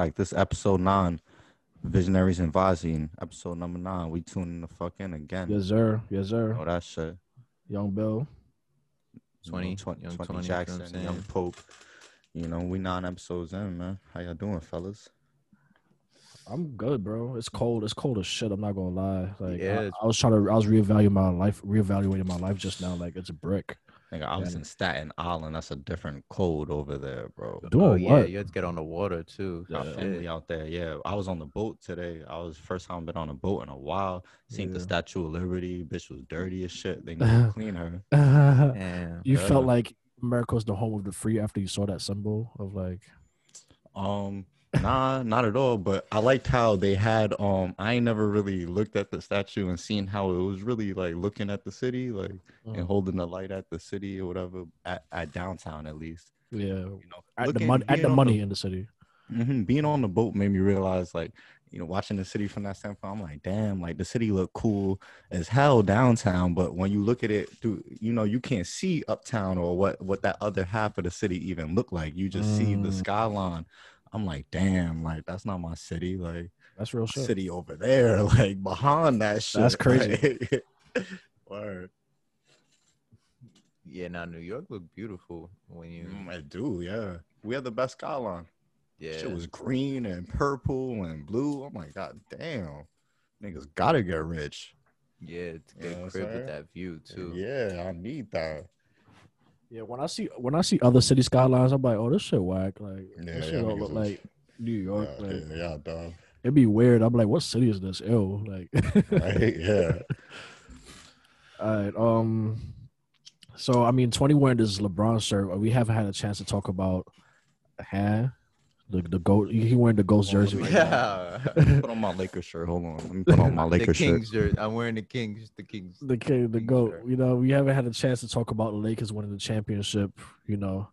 fact. This episode nine, Visionaries and Vazine, episode number nine. We tuning the fuck in again. Yes, sir. Yes, sir. Oh, that shit. Young Bill. You 20, 20, young 20 20, you know Jackson, Young? Pope. You know, we nine episodes in, man. How y'all doing, fellas? I'm good, bro. It's cold. It's cold as shit. I'm not gonna lie. Like, Yeah, I, I was trying to. I was reevaluating my life. Reevaluating my life just now. Like, it's a brick. Nigga, I was Yeah. in Staten Island. That's a different code over there, bro. Doing oh yeah, what? you had to get on the water too. Got Yeah. family out there. Yeah, I was on the boat today. I was first time been on a boat in a while. Seen the Statue of Liberty. Bitch was dirty as shit. They need to clean her. Damn. you Yeah. felt like America was the home of the free after you saw that symbol of like. Um, nah, not at all. But I liked how they had. Um, I never really looked at the statue and seen how it was really like looking at the city, like and uh, holding the light at the city or whatever at, at downtown at least. yeah, You know, at the looking- money, at the on money in the city. Mhm, Being on the boat made me realize, like, you know, watching the city from that standpoint, I'm like, damn, like the city look cool as hell downtown. But when you look at it through, you know, you can't see uptown or what what that other half of the city even look like. You just see the Mm. skyline. I'm like, damn, like that's not my city. Like That's real shit. city over there, like behind that shit. That's crazy. like, Word. Yeah, now New York looked beautiful when you. Mm, I do, yeah. We had the best skyline. yeah, Shit was green and purple and blue. I'm like, God damn. Niggas gotta get rich. yeah, it's a You know good crib saying? with that view too. Yeah, I need that. Yeah, when I see when I see other city skylines, I'm like, oh, this shit whack. Like, Yeah, this shit don't look like New York. yeah, like, yeah, yeah, dog. it'd be weird. I'm like, what city is this? Ew. Like, Right? Yeah. all right. Um, so I mean, 21 is LeBron's serve. We haven't had a chance to talk about, huh? The the goat. He wearing the ghost jersey. right now. Yeah. Put on my Lakers shirt. Hold on. Let me put on my the Lakers shirt. Kings jersey. I'm wearing the Kings. The Kings. the king, the Kings goat. shirt. You know, we haven't had a chance to talk about the Lakers winning the championship. You know,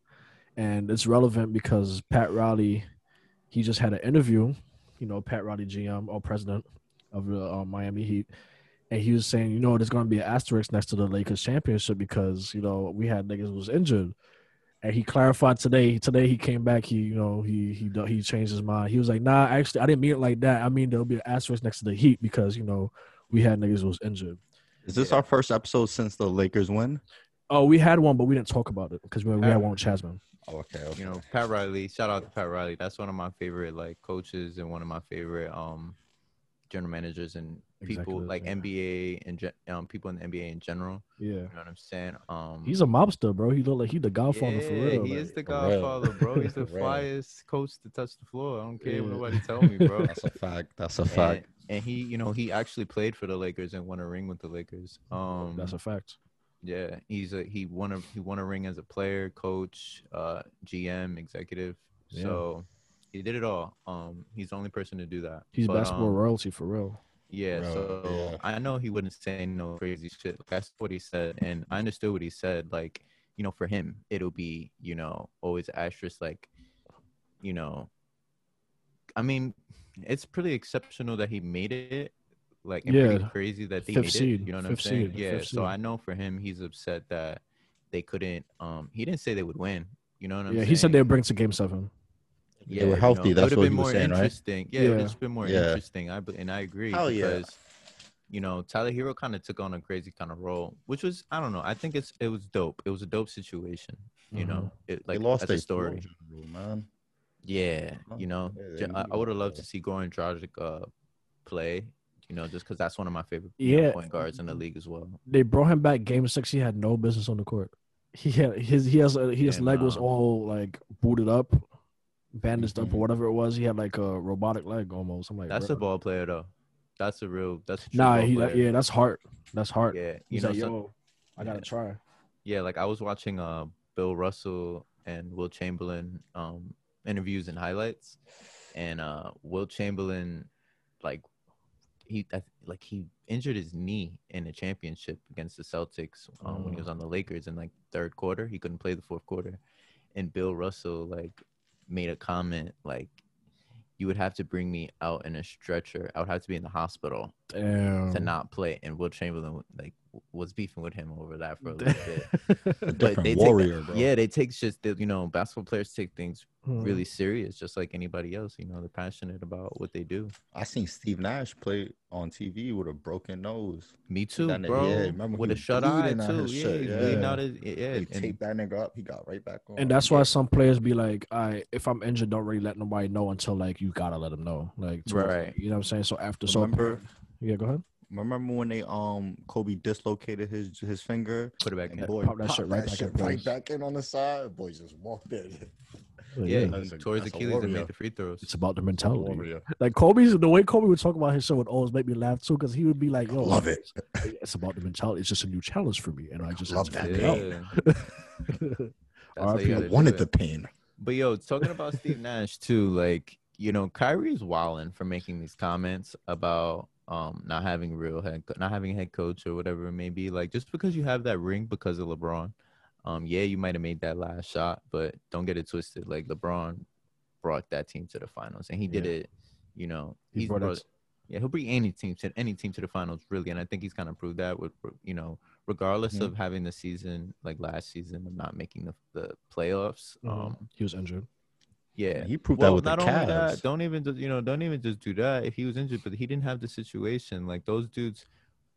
and it's relevant because Pat Riley, he just had an interview. You know, Pat Riley, GM or president of the uh, Miami Heat, and he was saying, you know, there's going to be an asterisk next to the Lakers championship because you know we had niggas was injured. And he clarified today. Today he came back. He, you know, he he he changed his mind. He was like, "Nah, actually, I didn't mean it like that. I mean there'll be an asterisk next to the Heat because you know we had niggas was injured." Is this Yeah. our first episode since the Lakers win? Oh, we had one, but we didn't talk about it because we, we had one with Chasman. Oh, okay, okay. You know, Pat Riley. Shout out to Pat Riley. That's one of my favorite like coaches and one of my favorite um general managers and people Executives, like yeah. NBA and um people in the NBA in general. Yeah, You know what I'm saying? Um, he's a mobster, bro. He look like he the Godfather for yeah, real. he like- is the Godfather, bro. He's the For flyest coach to touch the floor. I don't care what Yeah. nobody tell me, bro. That's a fact. That's a and, fact. and he, you know, he actually played for the Lakers and won a ring with the Lakers. Um, That's a fact. yeah, he's a he won a he won a ring as a player, coach, uh, GM, executive. So he did it all. Um, he's the only person to do that. He's But, basketball um, royalty for real. Yeah, Bro, so yeah. I know he wouldn't say no crazy shit. That's what he said, and I understood what he said. Like, you know, for him, it'll be, you know, always asterisk. Like, you know, I mean, it's pretty exceptional that he made it. Like, and pretty Yeah, crazy that they fifth made seed, it. You know what fifth I'm saying? seed, yeah. fifth So seed. I know for him, he's upset that they couldn't. Um, he didn't say they would win. You know what I'm Yeah, saying? he said they'd bring it to game seven. Yeah, they were you healthy. know, it That's would've what been he was more saying, right? interesting. Yeah, it would Yeah. have been more Yeah. interesting. I and I agree Hell yeah. because you know Tyler Herro kind of took on a crazy kind of role, which was I don't know. I think it's it was dope. It was a dope situation. You Mhm. know, it they like lost as their a story. floor general, man. Yeah, you know, yeah, I, I would have loved to see Goran Dragic uh, play. You know, just because that's one of my favorite you know, point guards in the league as well. They brought him back game six. He had no business on the court. He had his he has a, his Yeah, leg was all like booted up, bandaged up Mhm. or whatever it was. He had like a robotic leg almost. I'm like, That's bro. a ball player though. That's a real. That's a nah. He player. yeah, that's hard. That's hard. yeah. You He's know, like, so- yo, I gotta Yeah. try. Yeah, like I was watching uh Bill Russell and Wilt Chamberlain um interviews and highlights, and uh Wilt Chamberlain like he like he injured his knee in the championship against the Celtics um, when he Oh. was on the Lakers in like third quarter. He couldn't play the fourth quarter, and Bill Russell like made a comment like. You would have to bring me out in a stretcher. I would have to be in the hospital Damn. to not play. And Wilt Chamberlain like was beefing with him over that for a little bit. A But different they take warrior, bro. Yeah, they take just that you know, basketball players take things Hmm. really serious, just like anybody else. You know, they're passionate about what they do. I seen Steve Nash play on TV with a broken nose. Me too, That bro. yeah, remember with a was shut eye bleeding too. Yeah, shit, he's yeah. bleeding out his yeah. They and- taped that nigga up. He got right back on. And that's why some players be like, I if I'm injured, don't really let nobody know until like you gotta let them know. Like Right. You know what I'm saying? So after so Remember, yeah, go ahead. remember when they um Kobe dislocated his his finger put it back and in. boy pop that popped shit right that back shit in right back in on the side. Boy just walked in. Yeah, That's he a- tore his Achilles and warrior. made the free throws. It's about the mentality. Like Kobe's the way Kobe would talk about his show would always make me laugh too, because he would be like, "Yo, Love it. It's about the mentality. It's just a new challenge for me, and I just Love that figure it pain. out." That's how RIP. you I wanted the pain. But yo, talking about Steve Nash too, like you know, Kyrie's wilding for making these comments about um not having real head, co- not having a head coach or whatever it may be. Like just because you have that ring because of LeBron, um, yeah, you might have made that last shot, but don't get it twisted. Like LeBron brought that team to the finals, and he did Yeah. it. You know, He he's brought brought, yeah, he'll bring any team to any team to the finals, really. And I think he's kind of proved that with you know, regardless of having the season like last season of not making the the playoffs. Mhm. Um, he was injured. yeah, He proved well, that with not the only that, don't even just you know, don't even just do that. If he was injured, but he didn't have the situation. Like those dudes,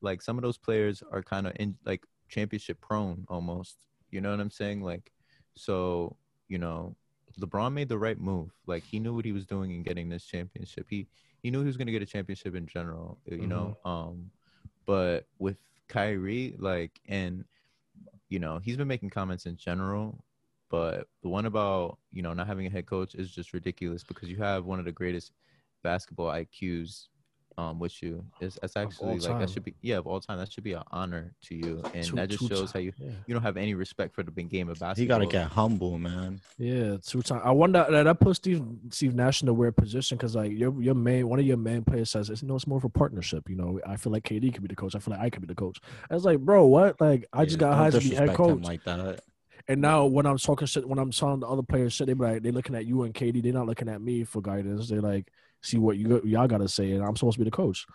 like some of those players are kind of in like championship prone almost. You know what I'm saying? Like, so you know, LeBron made the right move. Like he knew what he was doing in getting this championship. He he knew he was gonna get a championship in general. You know, um, but with Kyrie, like, and you know, he's been making comments in general but the one about you know not having a head coach is just ridiculous because you have one of the greatest basketball IQs um with you. It's that's actually like that should be yeah of all time that should be an honor to you, and Two- that just shows ti- how you Yeah. you don't have any respect for the big game of basketball. He gotta get humble, man. Yeah, two times. I wonder that I put Steve Steve Nash in a weird position because like your your main one of your main players says it's you know it's more of a partnership. You know, I feel like KD could be the coach. I feel like I could be the coach. I was like, bro, what? Like I just got don't hired to be head coach, like that. and now when I'm talking shit, when I'm telling the other players shit, they be like they looking at you and KD. They're not looking at me for guidance. They're like see what you y'all gotta say, and I'm supposed to be the coach.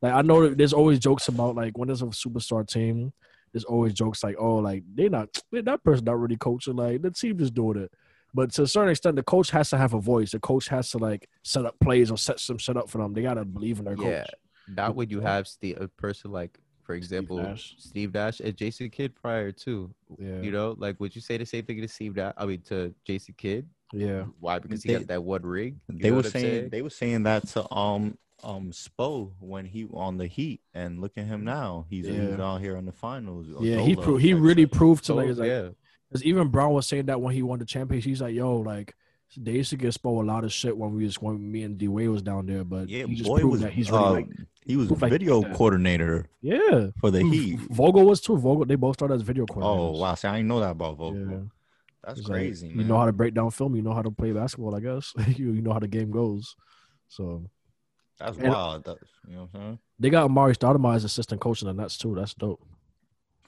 Like I know that there's always jokes about like when there's a superstar team, there's always jokes like, oh, like they not that person not really coaching, like the team just doing it. But to a certain extent, the coach has to have a voice. The coach has to like set up plays or set some shit up for them. They gotta believe in their Yeah, coach. that would you have a person like for example Nash. Steve Nash and Jason Kidd prior to Yeah, you know like would you say the same thing to Steve Nash? I mean to Jason Kidd. yeah. Why? Because he They- got that one rig. You They were what I'm saying they were saying that to um um Spo when he on the Heat, and look at him now. He's, he's out here in the finals. Yeah, he Zola pro- he type really shit. proved to So, like, like yeah. Because even Brown was saying that when he won the championship, he's like, "Yo, like they used to get Spo a lot of shit when we was when me and D Wade was down there, but Yeah, he just boy proved was that he's really uh, like, he was like video that. coordinator yeah." for the V- Heat. Vogel was too. Vogel, they both started as video coordinators. Oh wow! See, I didn't know that about Vogel. Yeah. That's It's like, crazy, you know how to break down film. You know how to play basketball. I guess you you know how the game goes. So That's and- wild. That's, you know what I'm saying? they got Amar'e Stoudemire as assistant coach in the Nets too. That's dope.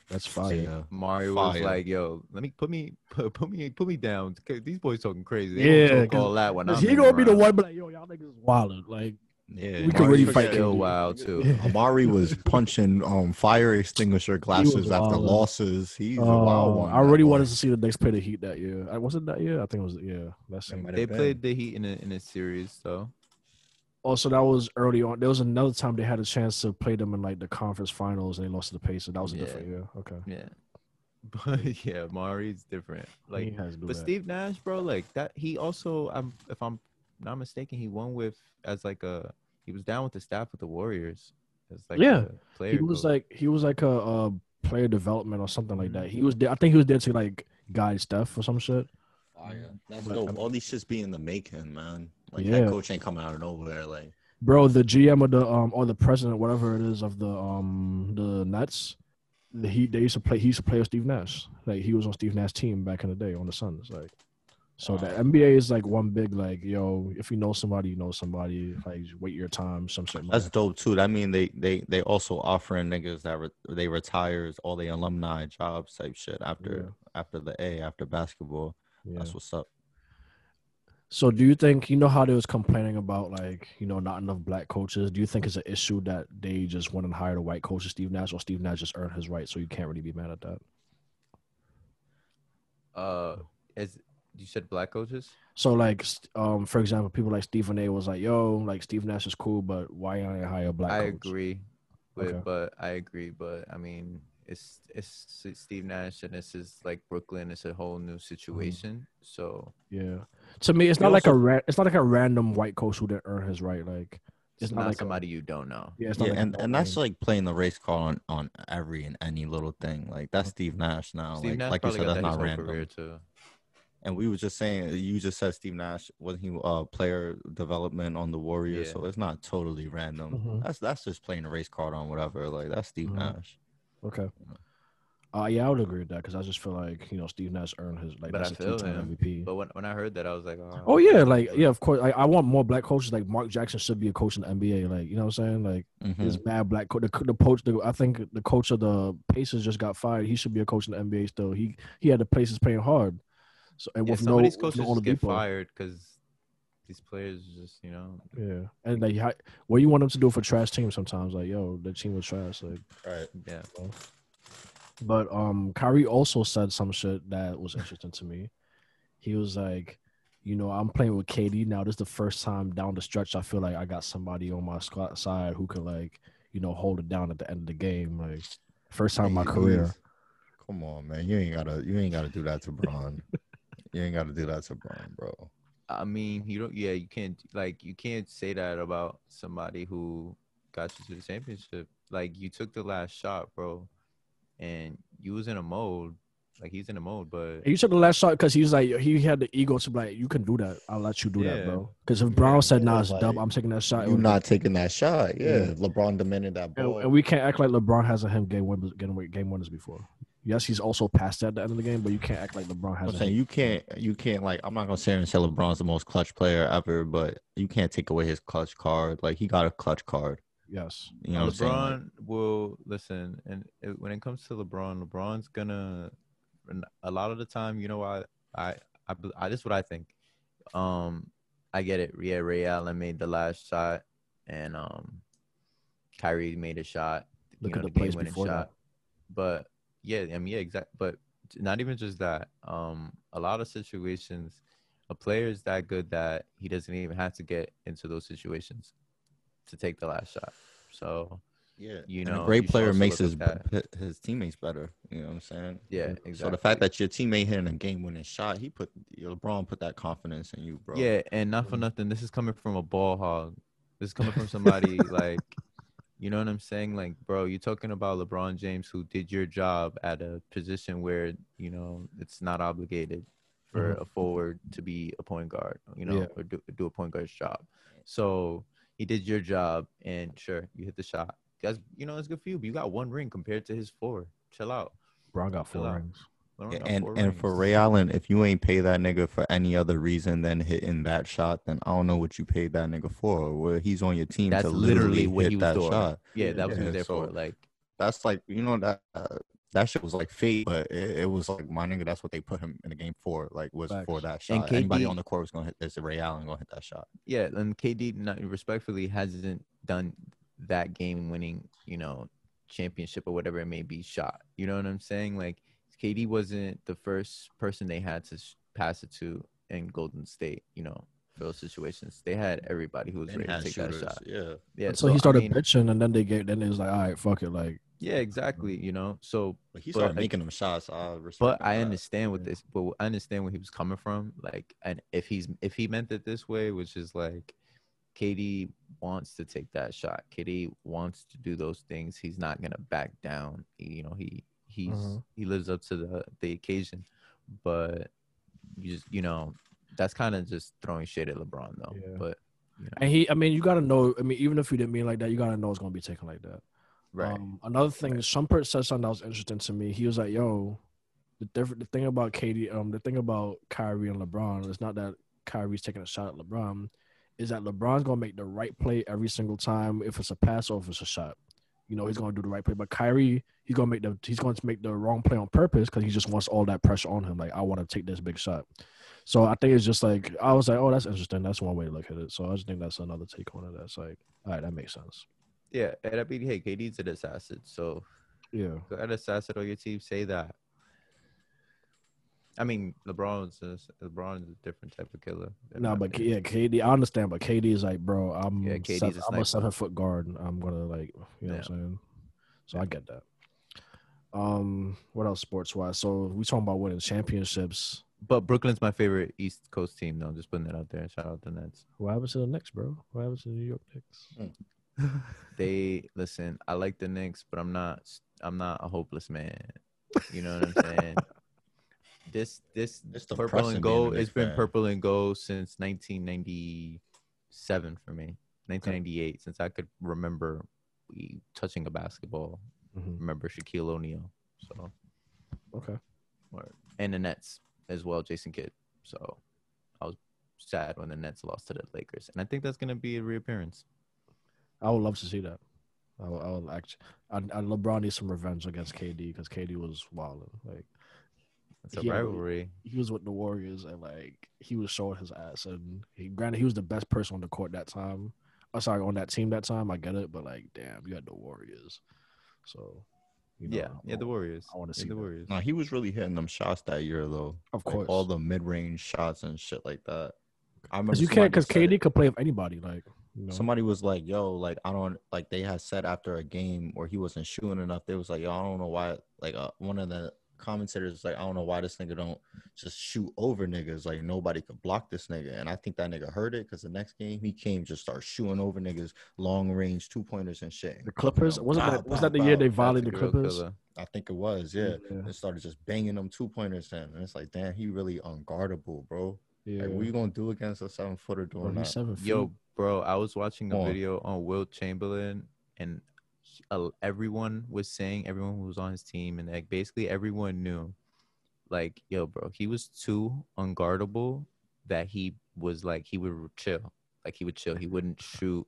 That's fire. Yeah. Mario was like, "Yo, let me put me put, put me put me down. 'cause These boys talking crazy. They Yeah, yeah, talk 'cause- all that when I'm he gonna be the one, but like, yo, y'all niggas wild. Like, Yeah, We could really fight getting- Still wild too. Amar'e was punching um fire extinguisher glasses after losses. He's a uh, wild one. I really wanted to see the next play the Heat that year. I wasn't that year? I think it was yeah. That's It it. might They been. played the Heat in a in a series though. Also, that was early on. There was another time they had a chance to play them in like the conference finals, and they lost to the Pacers. That was a Yeah. different year. Okay, Yeah, but yeah, Mari's different. he Like, has but that. Steve Nash, bro, like that. He also, I'm if I'm not mistaken, he won with as like a he was down with the staff with the Warriors. As like Yeah. a player he was coach. like he was like a, a player development or something like that. He Mhm. was there. I think he was there to like guide stuff or some shit. Fire. That's But, dope. All these shits be in the making, man. Like Yeah. head coach ain't coming out of nowhere. Like Bro, the GM of the um or the president, whatever it is of the um the Nets, the he they used to play. He used to play with Steve Nash. Like he was on Steve Nash's team back in the day on the Suns. Like, so the Wow. NBA is like one big like yo. If you know somebody, you know somebody. Like wait your time. Some shit. like that's that. dope too. I mean they they they also offering niggas that re- they retires all the alumni jobs type shit after after the A after basketball. Yeah. That's what's up. So do you think you know how they was complaining about like you know not enough black coaches? Do you think it's an issue that they just went and hired a white coach, Steve Nash, or Steve Nash just earned his right, so you can't really be mad at that? uh as You said black coaches. So like, um, for example, people like Stephen A. was like, "Yo, like Steve Nash is cool, but why aren't I hire a black?" I coach? agree, with, Okay. but I agree, but I mean, it's it's Steve Nash and this is like Brooklyn. It's a whole Mm-hmm. new situation. So Yeah. To me, it's He not like a also- ra- it's not like a random white coach who didn't earn his right. Like it's, it's not, not like a- somebody you don't know. yeah, it's not Yeah, like a and, and that's like playing the race card on, on every and any little thing. Like that's Steve Nash now. Steve like Nash like you said, that's that his not whole random. too. And we were just saying, you just said Steve Nash wasn't he uh player development on the Warriors, Yeah. so it's not totally random. Mhm. That's that's just playing a race card on whatever. Like that's Steve Mhm. Nash. okay. Uh, yeah, I would agree with that because I just feel like you know Steve Nash earned his like But that's I a feel him. MVP. But when when I heard that, I was like, oh, Oh yeah, like yeah, of course. Like, I want more black coaches. Like Mark Jackson should be a coach in the NBA. Like you know what I'm saying? Like Mhm. there's bad black coach. the the coach. The, I think the coach of the Pacers just got fired. He should be a coach in the NBA still. He he had the Pacers playing hard. So and yeah, with some no, of these with coaches no just get Oladipo. fired because these players just you know Yeah, and like how, what you want them to do for trash teams sometimes? Like yo, the team was trash. Like Right. yeah. But um Kyrie also said some shit that was interesting to me. He was like, you know, I'm playing with KD now. This is the first time down the stretch I feel like I got somebody on my squad side who can like, you know, hold it down at the end of the game. Like first time in my career. Come on, man. You ain't gotta you ain't gotta do that to Bron. you ain't gotta do that to Bron, bro. I mean, you don't. Yeah, you can't like you can't say that about somebody who got you to the championship. Like you took the last shot, bro, and you was in a mode. Like he's in a mode, but And you took the last shot because he was like he had the ego to be like, you can do that. I'll let you do that, bro. Because if Brown said, Yeah, "Nah, it's like, dub," I'm taking that shot. You would've not taking that shot. Yeah. Yeah. LeBron demanded that And, ball. and we can't act like LeBron hasn't him game winners, game winners before. Yes, he's also passed at the end of the game, but you can't act like LeBron has. I'm hasn't. saying hit- you can't you can't like I'm not gonna sit here and say LeBron's the most clutch player ever, but you can't take away his clutch card. Like he got a clutch card. Yes. You know what I'm saying? Like, LeBron will listen. And it, when it comes to LeBron, LeBron's gonna a lot of the time. You know, I I I, I this is what I think. Um, I get it. Yeah, Ray Allen made the last shot, and um, Kyrie made a shot. Look you at the the plays game-winning before that. shot. But yeah, I mean, yeah, exactly. But not even just that. Um, a lot of situations, a player is that good that he doesn't even have to get into those situations to take the last shot. So yeah, you and know, a great player makes his his teammates better. You know what I'm saying? yeah, exactly. So the fact that your teammate hitting a game winning shot, he put LeBron put that confidence in you, bro. yeah, and not for nothing, this is coming from a ball hog. This is coming from somebody like, you know what I'm saying? Like, bro, you're talking about LeBron James who did your job at a position where you know it's not obligated for mm-hmm. a forward to be a point guard, you know, Yeah. or do, do a point guard's job. So he did your job, and sure, you hit the shot. Guys, you know it's good for you, but you got one ring compared to his four. Chill out. Brown got four Chill rings. LeBron got and and for. Ray Allen, if you ain't pay that nigga for any other reason than hitting that shot, then I don't know what you paid that nigga for. Where he's on your team That's to literally literally what hit he was that doing. shot. Yeah, that was what he Yeah, was there so- for. Like, That's like you know that uh, that shit was like fate, but it, it was like my nigga. That's what they put him in the game for. Like was for Facts. that And shot. Anybody on the court was gonna hit this. Ray Allen gonna hit that shot. yeah, and KD not, respectfully hasn't done that game winning, you know, championship or whatever it may be shot. You know what I'm saying? Like KD wasn't the first person they had to sh- pass it to in Golden State, you know, for those situations. They had everybody who was And ready to take shooters, that shot. Yeah. Yeah, so, he I started mean, bitching, and then they gave. Then it was like, all right, fuck it. Like, Yeah, exactly. You know, so But he started like- making them shots. I respect but I that. understand what Yeah. this, but I understand where he was coming from. Like, and if he's if he meant it this way, which is like, KD wants to take that shot. KD wants to do those things. He's not gonna back down. He- you know, he he's Mhm. he lives up to the the occasion. But you just you know, that's kind of just throwing shade at LeBron though. Yeah. But you know, and he. I mean, you gotta know. I mean, even if you didn't mean like that, you gotta know it's gonna be taken like that. right. Um, another thing, is, Shumpert said something that was interesting to me. He was like, "Yo, the different the thing about Katie, um, the thing about Kyrie and LeBron is not that Kyrie's taking a shot at LeBron, is that LeBron's gonna make the right play every single time if it's a pass or if it's a shot. You know, he's gonna do the right play. But Kyrie, he's gonna make the he's going to make the wrong play on purpose because he just wants all that pressure on him. Like, I want to take this big shot. So I think it's just like I was like, oh, that's interesting. That's one way to look at it. So I just think that's another take on it. That's like, all right, that makes sense. yeah, and I mean, hey, KD's an assassin, so Yeah. an assassin on your team. Say that. I mean, LeBron's a, LeBron's a different type of killer. No, my but K- yeah, KD. I understand, but KD is like, bro, I'm Yeah, KD 's seven, a I'm a seven foot guard. I'm gonna like, you know what I'm saying. So I get that. Um, what else sports wise? So we talking about winning championships. but Brooklyn's my favorite East Coast team. though. just putting that out there. Shout out the Nets. What happens to the Knicks, bro? What happens to the New York Knicks? They listen. I like the Knicks, but I'm not. I'm not a hopeless man. You know what I'm saying? this this It's purple and gold. Knicks It's been purple and gold since 1997 for me. 1998 since I could remember touching a basketball. Mhm. Remember Shaquille O'Neal. So Okay. and the Nets as well, Jason Kidd. So I was sad when the Nets lost to the Lakers, and I think that's gonna be a reappearance. I would love to see that. I would, I would actually. I, I LeBron needs some revenge against KD because KD was wilding. Like It's a Yeah, rivalry. he was with the Warriors and like he was showing his ass. And he granted he was the best person on the court that time. Oh, sorry, on that team that time. I get it, but like, damn, you had the Warriors. So, you know, yeah, yeah, the Warriors. I wanna Yeah, see the that. Warriors. No, he was really hitting them shots that year though. Of Like, course, all the mid-range shots and shit like that. I remember you can't because KD it. could play with anybody. Like, you know, Somebody was like, "Yo, like I don't like." They had said after a game where he wasn't shooting enough. They was like, "Yo, I don't know why." Like uh, one of the commentators like, "I don't know why this nigga don't just shoot over niggas. Like nobody could block this nigga." And I think that nigga heard it because the next game he came just start shooting over niggas, long range two pointers and shit. the Clippers You know, wasn't bow, that was that the year they That's volleyed the Clippers? I think it was, yeah. Yeah. And started just banging them two pointers in, and it's like, damn, he really unguardable, bro. Yeah, Like, what you gonna do against a seven footer Bro, doing he's that? seven feet. Yo, bro, I was watching a Come video on Wilt Chamberlain, and he- uh, everyone was saying, everyone who was on his team, and like basically everyone knew, like, yo, bro, he was too unguardable that he was like he would chill, like he would chill, he wouldn't shoot,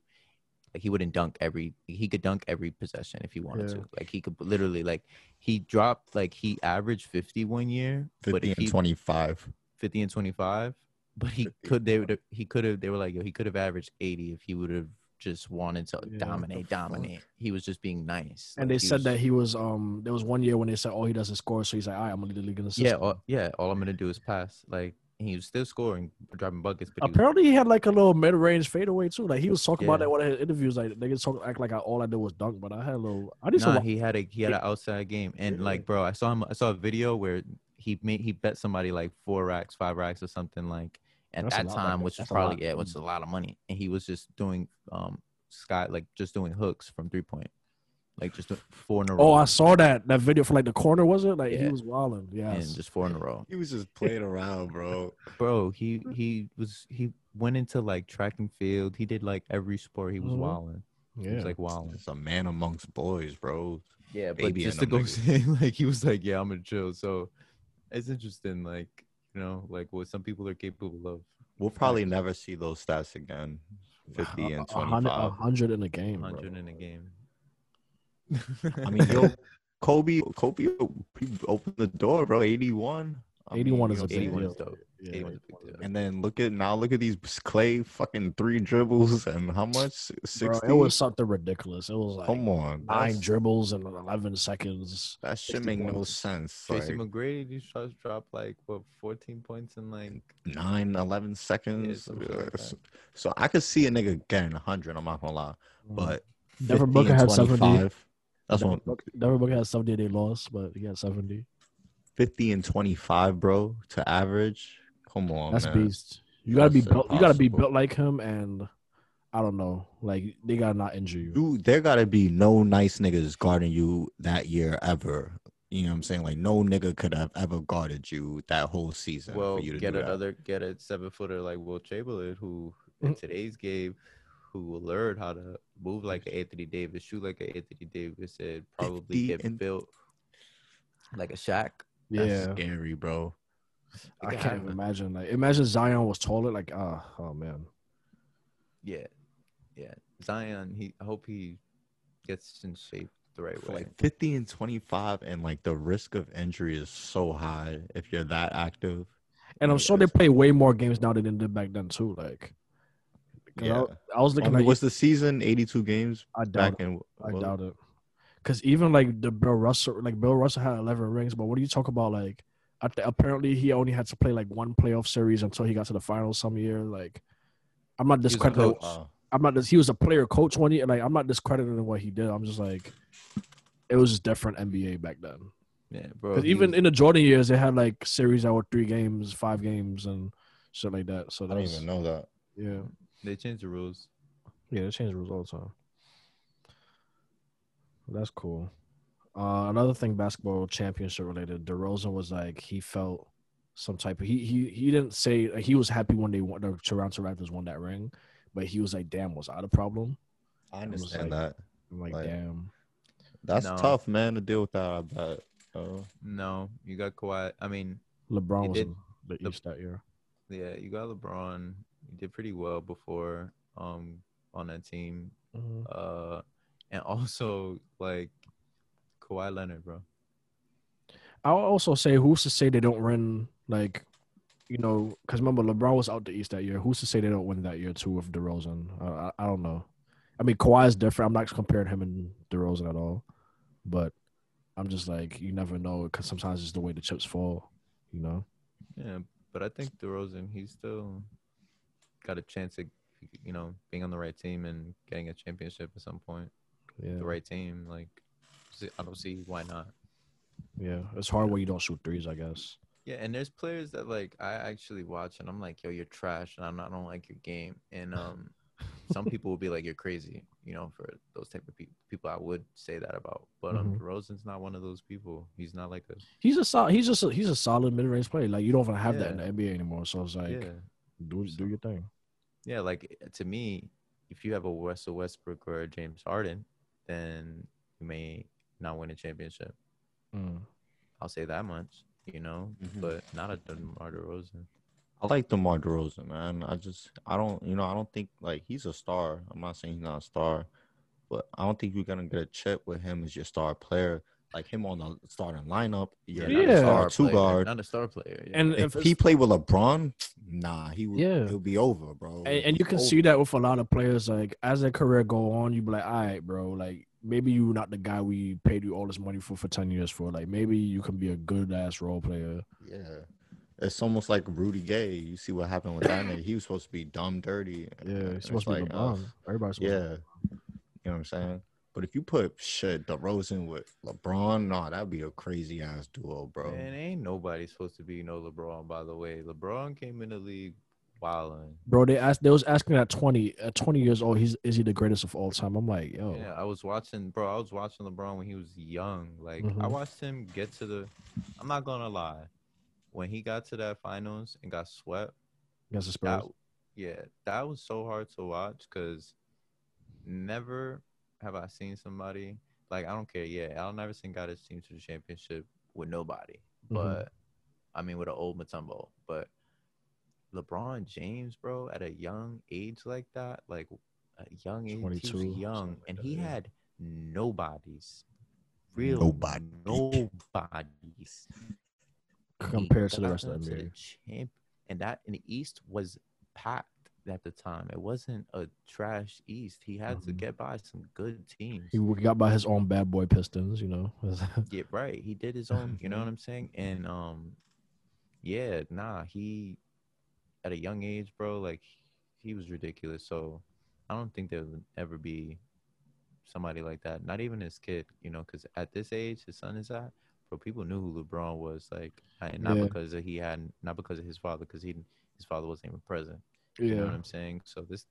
like he wouldn't dunk every, he could dunk every possession if he wanted Yeah. to, like he could literally like he dropped like he averaged fifty one year, Fifty if and twenty five. 50 and 25 but he could they would he could have they were like yo he could have averaged 80 if he would have just wanted to Yeah, dominate dominate he was just being nice and Like, they said was- that he was um there was one year when they said oh he doesn't score so he's like all right I'm gonna lead the league yeah all, yeah all i'm gonna do is pass like he was still scoring dropping buckets but he was, Apparently he had like a little mid range fadeaway too. Like he was talking about that in one of his interviews. Like niggas talk act like I, all I did was dunk, but I had a little. I need nah, he had a he had an outside game and Yeah. like bro i saw him i saw a video where he made he bet somebody like four racks five racks or something like at That's that time which is that's a lot probably of yeah which is a lot of money and he was just doing um sky like just doing hooks from three point like just four in a row Oh, I saw that that video for like the corner. Was it like he was wilding? Yeah. and just four in a row. He was just playing around, bro. Bro, he he was he went into like track and field. He did like every sport. He was Mhm. wilding. He Yeah. was like wilding. Just a man amongst boys, bro. Yeah, but baby just in to go niggas. say like he was like, yeah, I'm gonna chill. So it's interesting, like you know, like what some people are capable of. We'll probably never see those stats again. 50 and 25. 100, 100 in a game. 100 in a game. I mean, yo, Kobe, Kobe opened the door, bro. 81. 81 is a big 81 deal. Is dope. And then look at now, look at these Klay fucking three dribbles and how much? 60? It was something ridiculous. It was like Come on, nine dribbles in 11 seconds. That should make no sense. Tracy like, McGrady, these shots drop like what 14 points in like nine, 11 seconds. Yeah, so, I could see a nigga getting 100. I'm not gonna lie, mm. but never Booker had 75. That's Devin, what Booker, Devin Booker had 70. They lost, but he had 70. 50 and 25, bro, to average. Come on, That's man. beast. You gotta be built. You gotta be built like him, and I don't know. Like they gotta not injure you. Dude, there gotta be no nice niggas guarding you that year ever. You know what I'm saying? Like no nigga could have ever guarded you that whole season well for you to get do that. another get a seven footer like Wilt Chamberlain who in Mhm. today's game who learned how to move like an Anthony Davis, shoot like an Anthony Davis, and probably get and- built like a Shaq. That's Yeah, scary, bro. I can't can even imagine. Like imagine Zion was taller. Like ah, oh man. Yeah, yeah. Zion, he I hope he gets in shape the right For way. like 50 and 25, and like the risk of injury is so high if you're that active. And I'm sure they play way more games now than they did back then too. Like, Yeah. I, I was I looking mean, at. was the season 82 games I doubt back it. in? I doubt it. Because even like the Bill Russell, like Bill Russell had 11 rings, but what do you talk about? Like I th- apparently he only had to play like one playoff series until he got to the finals some year. Like, I'm not He was a discrediting. Uh, I'm not. He was a player coach one year. Like, I'm not discrediting what he did. I'm just like, it was just different NBA back then. Yeah, bro. Because even was- in the Jordan years, they had like series that were three games, five games, and shit like that. So I that didn't was, even know that. yeah, they changed the rules. yeah, they change the rules all the time. That's cool. Uh, another thing, basketball championship related. DeRozan was like he felt some type of he he he didn't say like, he was happy when they won the Toronto Raptors won that ring, but he was like, "Damn, was I the problem?" I was understand like- that. I'm like, Like- "Damn." That's No. tough, man, to deal with that. I bet. Uh, No, you got Kawhi. I mean, LeBron was did in the the- East that year. yeah, you got LeBron. You did pretty well before um on that team. Mhm. Uh, and also like Kawhi Leonard, bro. I'll also say, who's to say they don't win? Like, you know, because remember LeBron was out the East that year. Who's to say they don't win that year too with DeRozan? Uh, I, I don't know. I mean, Kawhi is different. I'm not comparing him and DeRozan at all, but I'm just like, you never know because sometimes it's the way the chips fall. You know? Yeah, but I think DeRozan, he's still got a chance at you know being on the right team and getting a championship at some point. Yeah. The right team, like I don't see why not. Yeah. It's hard when you don't shoot threes. I guess. Yeah, and there's players that like I actually watch and I'm like, yo, you're trash, and I'm not, I don't like your game. And um, some people will be like, you're crazy, you know, for those type of people. People I would say that about, but um, Mhm. DeRozan's not one of those people. He's not like a He's a solid. He's just a, he's a solid mid range player. Like you don't even have that in the NBA anymore. So it's like, yeah, do do your thing. yeah. Like to me, if you have a Russell Westbrook or a James Harden, then you may not win a championship. Mm. I'll say that much, you know, Mhm. but not a DeMar DeRozan. I like DeMar DeRozan, man. I just, I don't, you know, I don't think like he's a star. I'm not saying he's not a star, but I don't think you're gonna get a chip with him as your star player. Like him on the starting lineup, you're Yeah. not a star two player, guard. not a star player. yeah. And If if he it's- played with LeBron, nah, he would. Yeah. he'll be over, bro. and, and you can see that with a lot of players. Like as their career go on, you be like, all right, bro. Like maybe you're not the guy we paid you all this money for for ten years for. Like maybe you can be a good ass role player. Yeah, it's almost like Rudy Gay. You see what happened with that nigga. He was supposed to be dumb dirty. Yeah, and he's supposed to be like, LeBron. ugh. Everybody's supposed Yeah, you know what I'm saying. But if you put shit DeRozan with LeBron, nah, that'd be a crazy ass duo, bro. Man, ain't nobody supposed to be no LeBron. By the way, LeBron came in the league wilding. Bro, they asked. They was asking at twenty, at twenty years old, he's is he the greatest of all time? I'm like, yo, Yeah, I was watching, bro. I was watching LeBron when he was young. Like I Mhm. watched him get to the. I'm not gonna lie, when he got to that finals and got swept, against the Spurs. that yeah, that was so hard to watch because never have I seen somebody like I don't care. Yeah, I'll never seen got his team to the championship with nobody, Mhm. but I mean with an old Mutombo. But LeBron James, bro, at a young age like that, like a young age, he 22, was young, like and that, he yeah. had nobodies, real Nobody. nobodies compared to the rest of the NBA. champ- and that in the East was packed at the time. It wasn't a trash East. He had to Mhm. get by some good teams. He got by his own bad boy Pistons, you know. Yeah, right. He did his own. You know what I'm saying? And um, yeah, nah. He at a young age, bro. Like he was ridiculous. So I don't think there would ever be somebody like that. Not even his kid. You know, because at this age, his son is at. Bro, people knew who LeBron was. Like, not Yeah. because he had, not because of his father, because he his father wasn't even present. You know what yeah, I'm saying? So this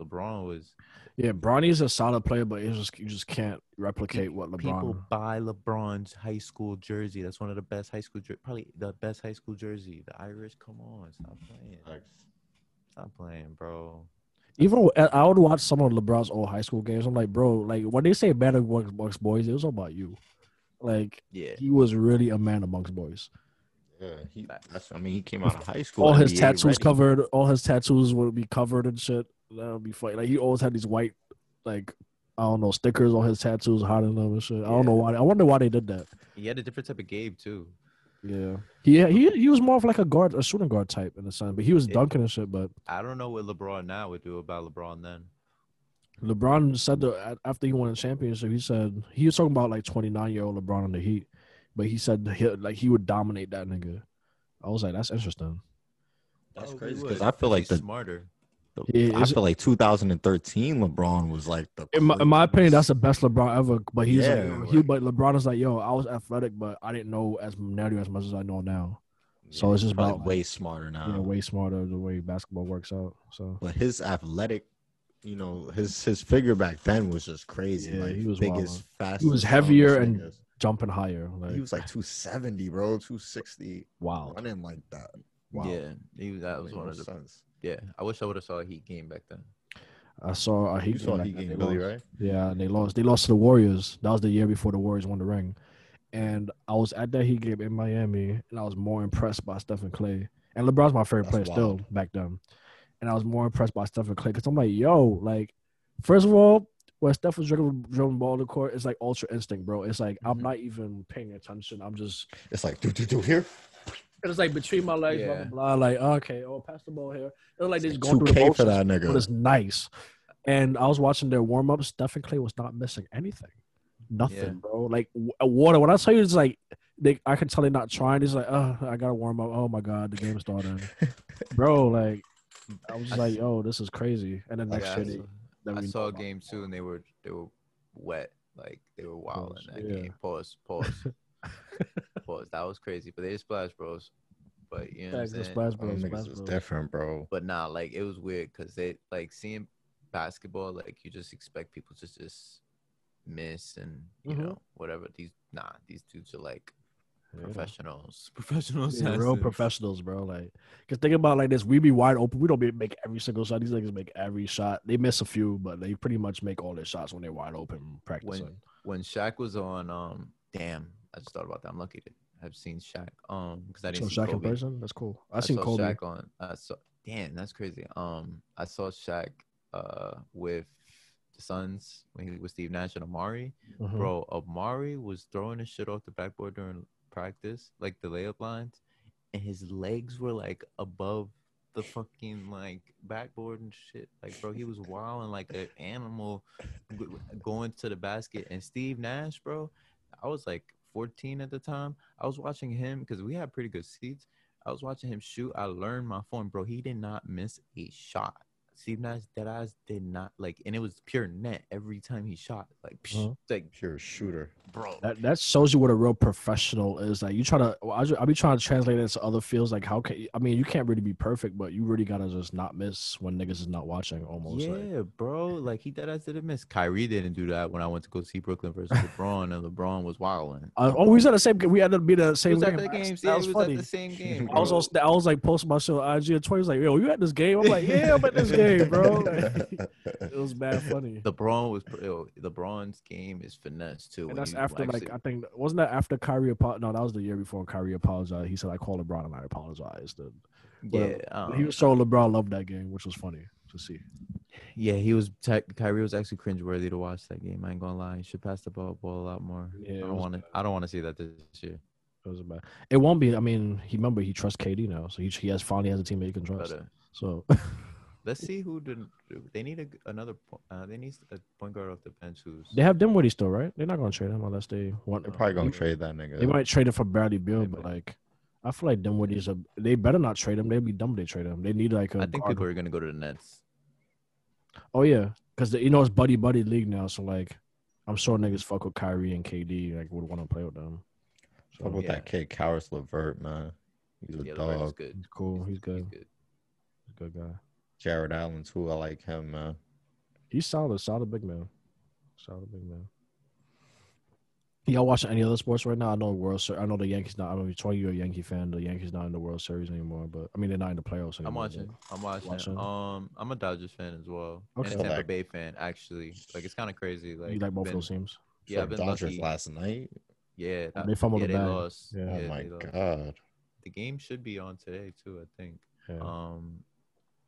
LeBron was yeah. Bronny's a solid player, but it's just you just can't replicate what LeBron. People buy LeBron's high school jersey. That's one of the best high school, jer- probably the best high school jersey. The Irish, come on, stop playing, stop playing, bro. Even I I would watch some of LeBron's old high school games. I'm like, bro, like when they say man amongst amongst boys, it was all about you. Like Yeah, he was really a man amongst boys. Yeah, he. That's. I mean, he came out of high school. all his NBA tattoos ready. covered. All his tattoos would be covered and shit. That would be funny. Like he always had these white, like I don't know, stickers on his tattoos, hiding them and shit. I don't know Yeah. why. I wonder why they did that. he had a different type of game too. Yeah, he he he was more of like a guard, a shooting guard type in the sun, but he was Yeah. dunking and shit. But I don't know what LeBron now would do about LeBron then. LeBron said that after he won the championship, he said he was talking about like 29 year old LeBron on the Heat. But he said he, like he would dominate that nigga. I was like, that's interesting. That's oh, Probably crazy because I feel like He's the, smarter. the- Yeah, I feel like 2013 LeBron was like the. In my, in my opinion, that's the best LeBron ever. But he's Yeah, like, he, but LeBron is like, yo, I was athletic, but I didn't know as nearly as much as I know now. So it's just about- way smarter now. Yeah, way smarter the way basketball works out. So But his athletic, you know, his his figure back then was just crazy. Yeah, like he was biggest, wildin'. fastest. He was heavier and niggas. Jumping higher, like he was like 270, bro, 260, wow. running like that. Wow. Yeah, he, that was one of the. sense. Yeah, I wish I would have saw a Heat game back then. I saw a Heat You game he back then. game Billy, right? Yeah, and they lost. They lost to the Warriors. That was the year before the Warriors won the ring. And I was at that Heat game in Miami, and I was more impressed by Stephen Clay. And LeBron's my favorite That's player still back then. And I was more impressed by Stephen Clay because I'm like, yo, like, first of all, when Steph was dribbling, dribbling ball to the court, it's like ultra instinct, bro. It's like I'm Mhm. not even paying attention. I'm just It's like do do do here. it's like between my legs, blah Yeah. blah blah. Like okay, oh, pass the ball here. It's like they just going Two through the K for motions that but nigga. it's nice. And I was watching their warm up. Stephen Clay was not missing anything, nothing, Yeah. bro. Like water. When I tell you, it's like they. I can tell they're not trying. It's like, oh, I gotta warm up. Oh my god, the game started, bro. Like I was just like, yo, this is crazy. And then next Yeah, year, I saw- then I saw know a about- game too, and they were they were wet, like they were wild Pause, in that yeah. game. Pause, pause, pause. That was crazy, but they just splash bros. But you know what I'm Thanks, the saying? Splash Bros, niggas Splash is Bros. different, bro. But nah, like it was weird because they like seeing basketball, like you just expect people to just miss and you Mhm. know whatever. These nah, these dudes are like Yeah. Professionals, professionals, Yeah, real professionals, bro. Like, cause think about like this: we be wide open. We don't be make every single shot. These niggas make every shot. They miss a few, but they pretty much make all their shots when they're wide open practicing. when when Shaq was on, um, damn, I just thought about that. I'm lucky to have seen Shaq, um, because I So didn't see Shaq in person, that's cool. I I seen Kobe. Shaq on. I saw. Damn, that's crazy. Um, I saw Shaq, uh, with the Suns when he was Steve Nash and Amar'e. Mhm. Bro, Amar'e was throwing his shit off the backboard during practice, like the layup lines, and his legs were like above the fucking like backboard and shit. Like, bro, he was wilding like an animal going to the basket. And Steve Nash, bro, I was like 14 at the time. I was watching him because we had pretty good seats. I was watching him shoot. I learned my form, bro. He did not miss a shot. Steve Nash, that eyes did not like, and it was pure net every time he shot. Like, psh, Uh-huh. like, Pure shooter. bro. That that shows you what a real professional is. Like you try to, well, I, ju- I be trying to translate it to other fields. Like how can I mean you can't really be perfect, but you really gotta just not miss when niggas is not watching. Almost. Like, Yeah, bro. Like he dead ass didn't miss. Kyrie didn't do that when I went to go see Brooklyn versus LeBron, and LeBron was wilding. Uh, oh, we was at the same. We had to be the same was at game. games. That Yeah, was was funny. the same game. I was bro. on, I was like posting my show IG and Twitter was like, "Yo, you at this game?" I'm like, "Yeah, I'm at this game, bro." it was bad funny. LeBron was yo, LeBron's game is finesse too. And that's after actually- like I think wasn't that after Kyrie apologized? No, that was the year before Kyrie apologized. He said I called LeBron and I apologized. And yeah, um, he was showing LeBron loved that game, which was funny to see. yeah, he was. Tech, Kyrie was actually cringeworthy to watch that game. I ain't gonna lie. He should pass the ball, ball a lot more. Yeah, I don't want to. I don't want to see that this year. It was bad. It won't be. I mean, he remember he trusts KD now, so he he has finally has a teammate he can trust. uh, So let's see who didn't. They need a, another. Uh, they need a point guard off the bench who's. they have Dinwiddie still, right? They're not gonna trade him unless they want. They're probably gonna they, trade that nigga. They might trade it for Bradley Beal, but like, I feel like Dinwiddie's a. They better not trade him. They'd be dumb if they trade him. They need like a. I think guard. people are gonna go to the Nets. Oh yeah, because you know it's buddy buddy league now. So like, I'm sure niggas fuck with Kyrie and KD. Like would want to play with them. So Fuck with Yeah. that kid, Caris LeVert, man. He's a Yeah, LeVert dog. good. he's cool. He's good. He's He's a good guy. Jarrett Allen too. I like him, man. He's solid. Solid big man. Solid big man. Y'all watching any other sports right now? I know World Series. I know the Yankees not. I mean, Troy, you're a Yankee fan. The Yankees not in the World Series anymore, but I mean they're not in the playoffs anymore. I'm watching. I'm watching. Watching. Um, I'm a Dodgers fan as well, Okay. and a Tampa Like- Bay fan. Actually, like it's kind of crazy. Like you like both been- those teams? Yeah, I've been Dodgers lucky. last night. Yeah, Oh, they fumbled yeah, the they bag. lost. Yeah. Oh Yeah, my god. The game should be on today too. I think. Yeah. Um,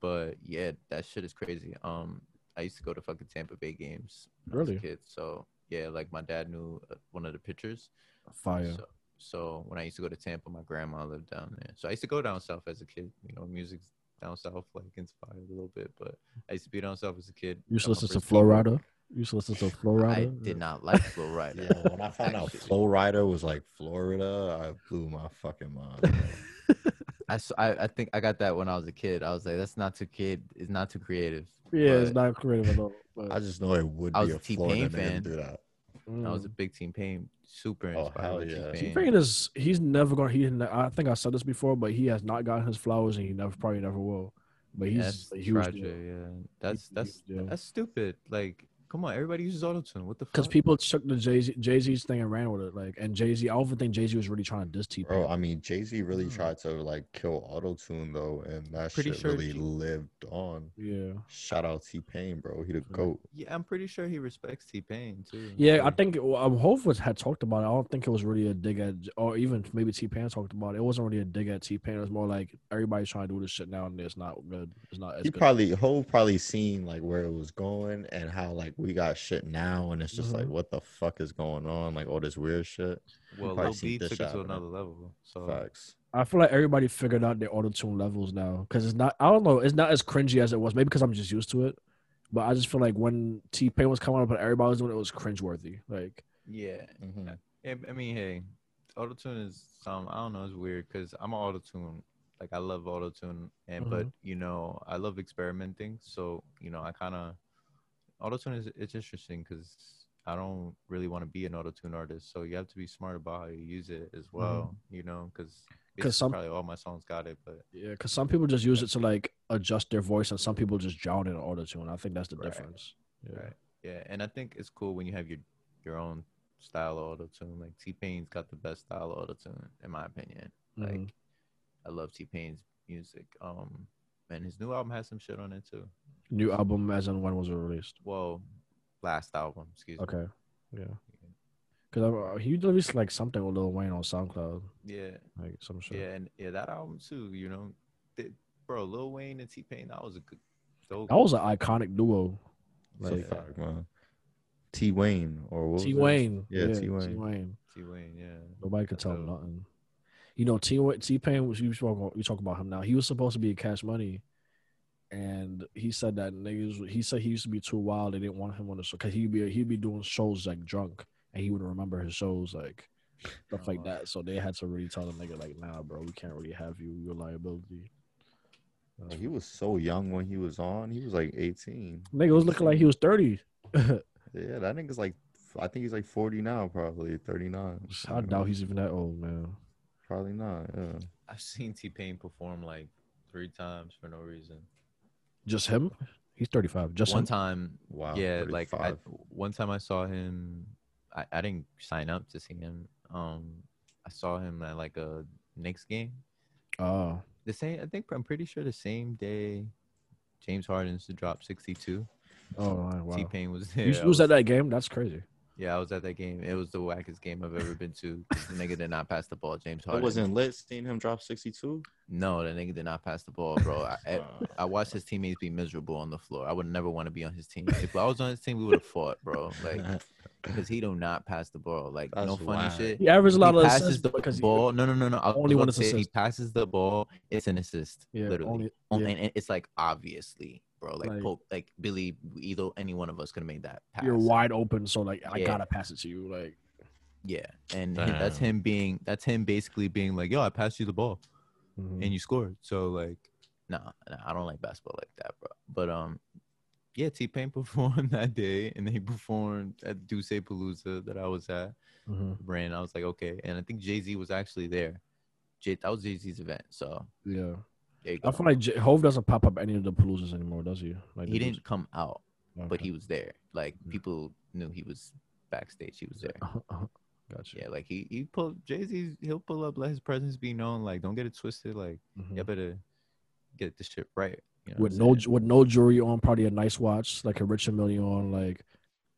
but yeah, that shit is crazy. Um, I used to go to fucking Tampa Bay games when I was a kid. So yeah, like my dad knew uh, one of the pitchers. Fire. So, so when I used to go to Tampa, my grandma lived down there. So I used to go down south as a kid. You know, music's down south like inspired a little bit, but I used to be down south as a kid. You used to listen to first Flow. Rider. You used to listen to Flo Rida. I did not like Flo Rida. Yeah, when I found out Actually. Flo Rida was like Florida, I blew my fucking mind. Bro. I, s- I I think I got that when I was a kid. I was like, that's not too kid. It's not too creative. Yeah, it's not creative at all. But, I just know it would I be was a a T-Pain Florida nigga fan. to do that. I was a mm. big Team Pain, super Oh, inspired hell by yeah. T-Pain. T-Pain is he's never gonna he I think I said this before, but he has not gotten his flowers and he never probably never will. But he's That's a huge tragic. deal. Yeah, that's Huge that's that's stupid. Like, come on, everybody uses autotune. What the fuck? Because people took the Jay Z Jay Z's thing and ran with it. Like and Jay Z, I don't think Jay Z was really trying to diss T Bro, I mean, Jay Z really Mm. tried to like kill autotune though, and that Pretty shit sure really G- lived on. Yeah. Shout out T Pain, bro. He the goat. Yeah, I'm pretty sure he respects T Pain too. Yeah, I think well, um, Hov was had talked about it. I don't think it was really a dig at, or even maybe T Pain talked about it. It wasn't really a dig at T Pain. It was more like everybody's trying to do this shit now, and it's not good. It's not. As He good. probably Hove probably seen like where it was going and how like we got shit now, and it's just like Mhm. what the fuck is going on? Like all this weird shit. well, probably Lil seen B took it to happening. another level. So Facts. I feel like everybody figured out their auto tune levels now because it's not. I don't know. It's not as cringy as it was. Maybe because I'm just used to it. But I just feel like when T Pain was coming up and everybody was doing it, it was cringeworthy. Like, yeah, Mhm. I I mean, hey, autotune is some. I don't know. It's weird because I'm an autotune. Like I love autotune, and but you know I love experimenting. So you know I kind of autotune is it's interesting because I don't really want to be an autotune artist. So you have to be smart about how you use it as well. You know, because 'Cause some- probably all my songs got it, but yeah, because some people just use it to like adjust their voice, and some people just drown in auto tune. I think that's the Right. difference. Yeah. Right. Yeah, and I think it's cool when you have your your own style of auto tune. Like T Pain's got the best style of auto tune, in my opinion. Like Mhm. I love T Pain's music. Um, and his new album has some shit on it too. New album, as in when was it released? Well, last album, excuse me. Okay, yeah. Because uh, he released like something with Lil Wayne on SoundCloud, Yeah, like some shit. yeah, and yeah, that album too. You know, Th- bro, Lil Wayne and T Pain, that was a good. Dope. That was an iconic duo. It's a Like fact, man. T Wayne or what T Wayne. Yeah, T T Wayne. Wayne. T Wayne, yeah. Nobody could tell him dope. nothing. You know, T Wayne T Pain was you talk about, you talk about him now. He was supposed to be a Cash Money, and he said that niggas. He said he used to be too wild. They didn't want him on the show because he'd be he'd be doing shows like drunk, and he would remember his shows like stuff like that. So they had to really tell the nigga like, nah, bro, we can't really have you. You're liability. Like, he was so young when he was on. He was like 18. Nigga was looking like he was thirty. Yeah, that nigga's like, I think he's like 40 now, probably 39. I doubt he's even that old, man. Probably not. Yeah. I've seen T Pain perform like three times for no reason. Just him? He's thirty five. Just one him? time Wow. yeah like I, one time i saw him I, I didn't sign up to see him um i saw him at like a Knicks game Oh, the same i think i'm pretty sure the same day james harden's to drop 62 oh wow. t-pain was there You I was at that game? That's crazy. Yeah i was at that game it was the wackest game i've ever been to. the nigga did not pass the ball james It harden wasn't lit seeing him drop 62. no the nigga did not pass the ball bro I, I, I watched his teammates be miserable on the floor i would never want to be on his team if i was on his team we would have fought bro like because he do not pass the ball. Like no That's funny whack. shit. He averaged a lot he of passes assists the because he- ball. no, no, no, no. I was only one to say, He passes the ball. It's an assist. Yeah, literally. only, yeah. And, and it's like obviously, bro. Like Like- Pope, like Billy, either any one of us could have made that pass. you're wide open, so like I Yeah. gotta pass it to you. Like Yeah, and hi- that's him being. That's him basically being like, "Yo, I passed you the ball mhm. and you scored." So like, nah, nah, I don't like basketball like that, bro. But um, yeah, T Pain performed that day, and then he performed at Duce Palooza that I was at. Mhm. Brand. I was like, okay. And I think Jay Z was actually there. Jay, that was Jay Z's event. So yeah. There you go. I feel like J- Hove doesn't pop up any of the paloozas anymore, does he? Like he didn't come out, dudes- but he was there. Like Mhm. people knew he was backstage. He was there. Gotcha. Yeah, like he he pulled Jay Z. He'll pull up, let his presence be known. Like don't get it twisted. Like Mhm. you better get this shit right. You know With no with no jewelry on, probably a nice watch, like a Richard Mille on, like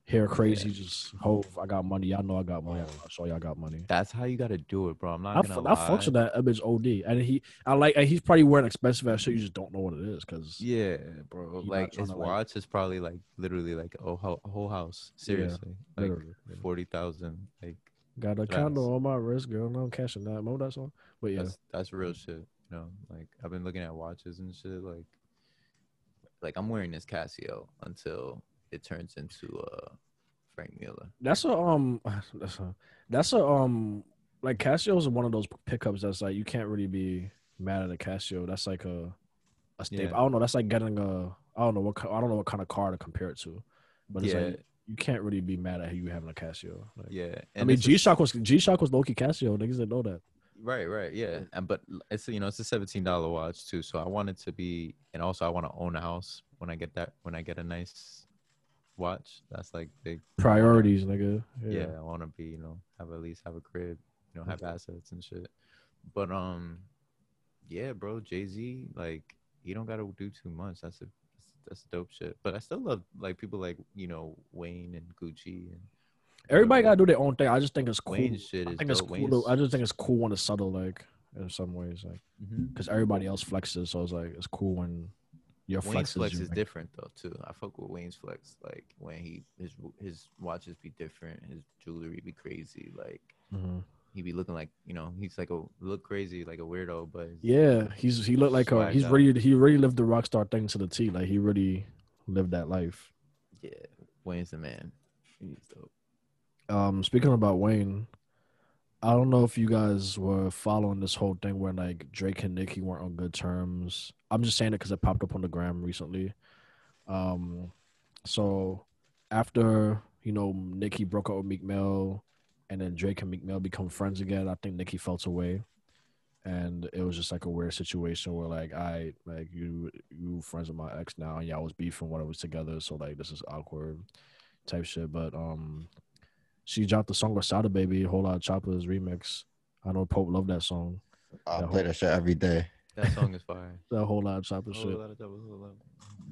hair crazy, just hope I got money. Y'all know I got money. I saw y'all got money. That's how you got to do it, bro. I'm not I, gonna lie. I function that image OD, and he, I like, and he's probably wearing expensive ass shit. You just don't know what it is, cause Yeah, bro. Like his tryna, like- watch is probably like literally like a whole, a whole house. Seriously, like literally, forty thousand. Like got a condo on my wrist, girl. No, I'm cashing that. Remember that song? But yeah, that's that's real shit. You know, like I've been looking at watches and shit. Like, like I'm wearing this Casio until it turns into uh Franck Muller. That's a um. That's a that's a um. Like Casio is one of those pickups that's like you can't really be mad at a Casio. That's like a a staple. Yeah. I don't know. That's like getting a. I don't know what. I don't know what kind of car to compare it to, but it's Yeah. like you can't really be mad at you having a Casio. Like, Yeah, I mean, G Shock was G Shock was Loki Casio. Niggas didn't know that. Right, right, yeah, and but it's you know it's a seventeen dollar watch too. So I want it to be, and also I want to own a house when I get that when I get a nice watch. That's like big. Priorities, nigga. Yeah, I want to be you know have at least have a crib, you know have assets and shit. But um, yeah, bro, Jay Z like he don't gotta do too much. That's a that's dope shit. But I still love like people like you know Wayne and Gucci and Everybody gotta do their own thing. I just think it's cool. Wayne's shit I think it's dope. cool. Wayne's- I just think it's cool when it's subtle, like in some ways, like because everybody else flexes. So it's like it's cool when your Wayne's flex is different though too. I fuck with Wayne's flex. Like when he his his watches be different, his jewelry be crazy. Like Mhm. he be looking like you know he's like a look crazy like a weirdo, but Yeah, he's he looked like a he's out. really he really lived the rock star thing to the T. Like he really lived that life. yeah, Wayne's the man. He's dope. Um, speaking about Wayne, I don't know if you guys were following this whole thing where like Drake and Nicki weren't on good terms. I'm just saying it because it popped up on the gram recently. Um, so after you know Nicki broke up with Meek Mill, and then Drake and Meek Mill become friends again, I think Nicki felt away, and it was just like a weird situation where like I like you you friends with my ex now, and y'all was beefing when I was together, so like this is awkward type shit. But um, she dropped the song with Sada Baby, Whole Lot of Choppers remix. I know Pope loved that song. I Yeah, play that shit every day. That song is fire. That Whole Lot of Choppers Oh, shit. lot of double.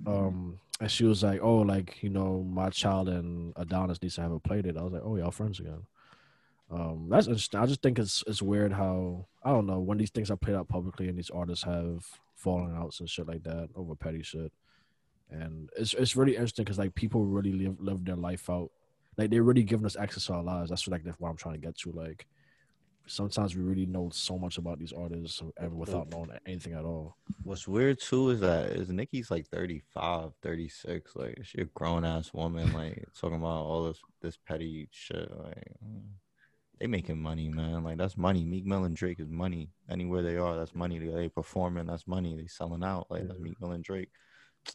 Um, and she was like, "Oh, like you know, my child and Adonis needs to have a play date." I was like, "Oh, y'all friends again." Um, that's interesting. I just think it's it's weird how I don't know when these things are played out publicly and these artists have fallen outs and shit like that over petty shit, and it's it's really interesting because like people really live live their life out, like they're really giving us access to our lives. That's what like that's what I'm trying to get to. Like sometimes we really know so much about these artists and without knowing anything at all. What's weird too is that is Nicki's like 35, 36. Like she a grown ass woman, like talking about all this this petty shit. Like they making money, man. Like that's money. Meek Mill and Drake is money. Anywhere they are, that's money. They, they performing, that's money. They selling out. Like that's Meek Mill and Drake.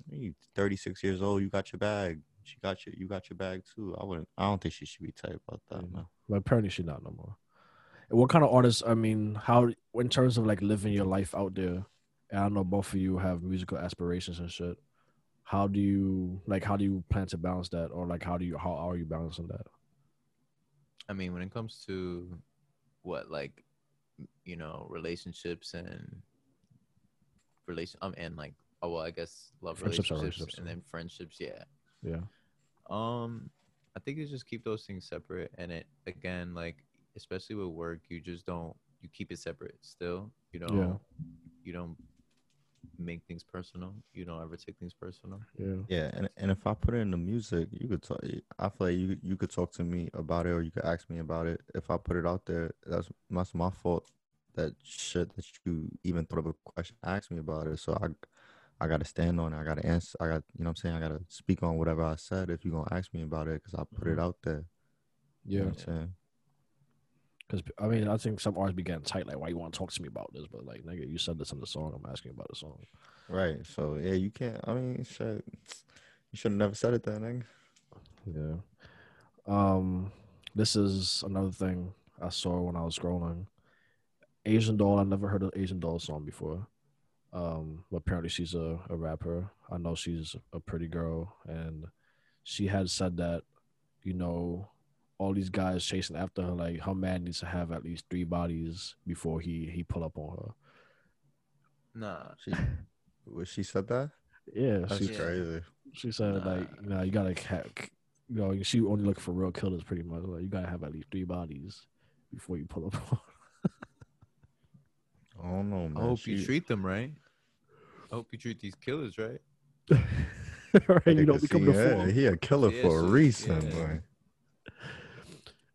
You 36 years old, you got your bag. She got your you got your bag too. I wouldn't I don't think she should be tight about that, Yeah. man. But apparently she's not no more. And what kind of artists? I mean, how in terms of like living your life out there? And I know both of you have musical aspirations and shit. How do you like? How do you plan to balance that, or like how do you how are you balancing that? I mean, when it comes to what like you know relationships and relation um and like oh well I guess love Friendships relationships, relationships, and then friendships yeah Yeah, um I think you just keep those things separate and it again like especially with work you just don't you keep it separate still you don't Yeah. you don't make things personal you don't ever take things personal yeah, Yeah, and and if I put it in the music, you could talk. I feel like you you could talk to me about it, or you could ask me about it. If I put it out there, that's that's my fault. That shit that you even thought of a question, ask me about it. So I I gotta stand on it. I gotta answer. I got you know what I'm saying. I gotta speak on whatever I said. If you're gonna ask me about it, because I put it out there. You know yeah. what I'm saying. Because I mean, I think some artists be getting tight. Like, why you want to talk to me about this? But like, nigga, you said this in the song. I'm asking about the song. Right. So yeah, you can't. I mean, shit. You should have never said it then, nigga. Yeah. Um, this is another thing I saw when I was scrolling. Asian Doll. I never heard an Asian Doll song before. Um, but apparently she's a, a rapper. I know she's a pretty girl, and she had said that, you know, all these guys chasing after her, like her man needs to have at least three bodies before he he pull up on her. nah She, was she said that? Yeah, That's she crazy. she said like you know you gotta have, you know she only looking for real killers pretty much. Like you gotta have at least three bodies before you pull up on. I don't know, man. I hope you treat them right I hope you treat these killers right right? You don't become see, the fool. he a killer Yeah, for a so- reason, yeah. boy.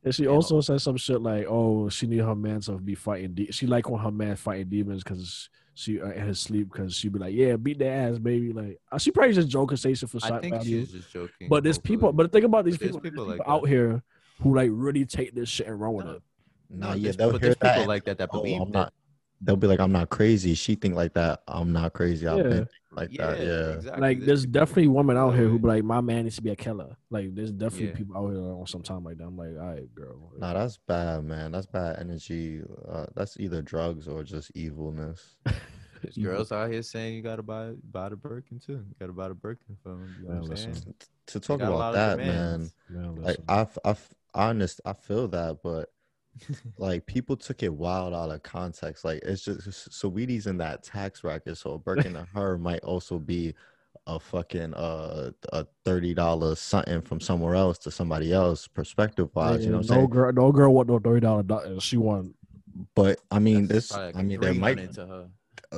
And she You also know. said some shit like, "Oh, she need her man to be fighting. De- she like when her man fighting demons because she uh, in his sleep because she be like, yeah, beat their ass, baby. Like uh, she probably just joking, say shit for I shock think value. she's just joking. But there's people. But think about these But there's people, people people, like out that. here who like really take this shit and run with No, it. Nah, No, yeah, there's- they'll but hear there's that. people and, like that that oh, believe I'm that. not. They'll be like, I'm not crazy. She think like that. I'm not crazy. I've Yeah. been thinking like that. Yeah. exactly. Like there's people definitely women out here who be like, my man needs to be a killer. Like there's definitely Yeah. people out here on some time like that. I'm like, all right, girl. Nah, that's bad, man. That's bad energy. Uh, that's either drugs or just evilness. There's girls out here saying you gotta buy buy the Birkin too. You gotta buy the Birkin for them. You know Man, what I'm listen. To They talk got a lot about that, man. demands. Man, Like listen. I, f- I, f- honest, I feel that, but like people took it wild out of context. Like it's just Saweetie's in that tax bracket, so a Birkin to her might also be a fucking uh a thirty dollars something from somewhere else to somebody else perspective wise. you know what I'm no saying? girl, no girl want no thirty dollar. She want But I mean, That's this. like I mean, there might uh,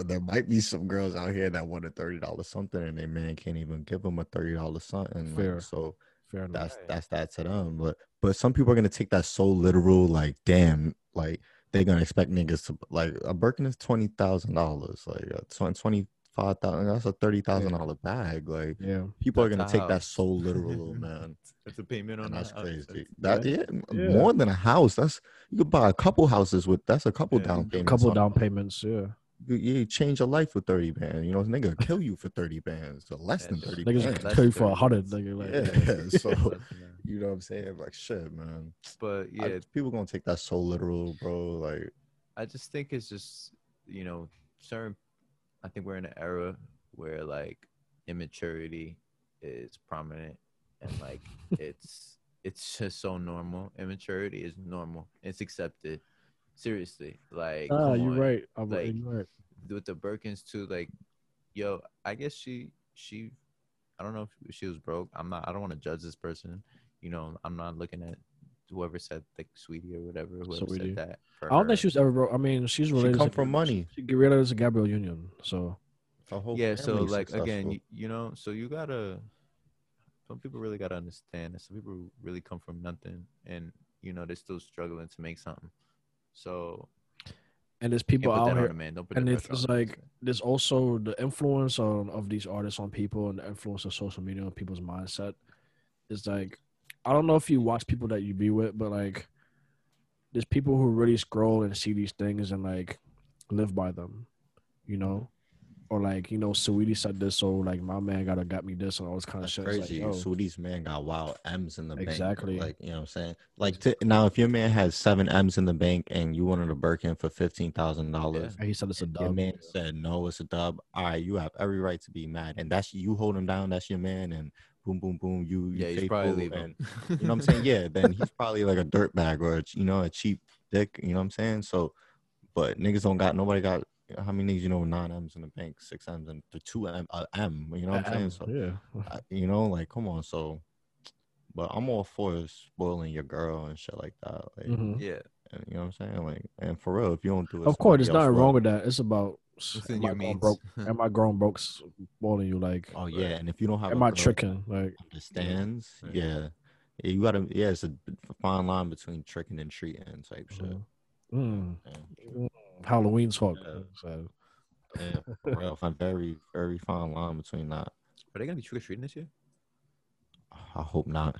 there might be some girls out here that want a thirty dollars something, and they man can't even give them a thirty dollars something. Fair. Like, so fair enough. that's that's that to them. But but some people are gonna take that so literal, like damn, like they're gonna expect niggas to like a Birkin is twenty thousand dollars, like uh, twenty five thousand. That's a thirty thousand dollar bag. Like Yeah, people are gonna a take that so literal, man. That's a payment on And that's a house. crazy. That's- That yeah, Yeah. more than a house. That's you could buy a couple houses with. That's a couple Yeah. down a payments. couple down payments. Yeah, You, you change your life for thirty bands. You know, nigga kill you for thirty bands, or less than thirty niggas bands. Less kill you for a 30 hundred. bands. Nigga, like, Yeah, so Less than that. you know what I'm saying? Like shit, man. But I- yeah, people gonna take that so literal, bro. Like, I just think it's just you know certain. I think we're in an era where like immaturity is prominent and like it's it's just so normal. Immaturity is normal. It's accepted. Seriously, like ah, you're on. right. I'm like- right. with the Birkins too. Like, yo, I guess she she, I don't know if she was broke. I'm not. I don't want to judge this person. You know, I'm not looking at whoever said like Saweetie or whatever. Whoever Saweetie. said that. For I don't her. think she was ever broke. I mean, she's she come to, from money. She get related to Gabrielle Union. So whole yeah so family's like again you, you know so you gotta some people really gotta understand that some people really come from nothing and you know they're still struggling to make something so and there's people out here. man don't put and it's like- there's also the influence on, of these artists on people and the influence of social media on people's mindset. It's like I don't know if you watch people that you be with, but like there's people who really scroll and see these things and like live by them, you know, or like you know, Saweetie said this, so like my man gotta got me this and all this kind of That's shit. It's crazy. Oh. Like, yo, Saweetie's man got wild M's in the bank. Exactly. Like, you know what I'm saying? Like to, now if your man has seven M's in the bank and you wanted a Birkin for fifteen thousand dollars, and he said it's a dub. your dub. man said no, it's a dub. All right, you have every right to be mad. And that's you hold him down, that's your man, and boom, boom, boom, you, you yeah he's probably leaving and you know what I'm saying? Yeah, then he's probably like a dirt bag or a, you know, a cheap dick, you know what I'm saying? So but niggas don't got nobody got how many niggas you know with nine M's in the bank, six M's and the two M uh, M, you know what I'm saying? So yeah, I- you know, like come on, so but I'm all for spoiling your girl and shit like that. Like Mhm. yeah and, you know what I'm saying? Like and for real, if you don't do it, of course, somebody there's else nothing will. wrong with that. It's about within am your I grown means broke? Am I grown broke spoiling you? Like, Oh yeah, and if you don't have am a I girl tricking? Like, understands, Right. yeah. Yeah, you gotta yeah, it's a fine line between tricking and treating type shit. mhm. Mm. Yeah. Halloween talk. Yeah. So, Yeah, for real, fine, very, very fine line between that. are they gonna be trick-or-treating this year I hope not.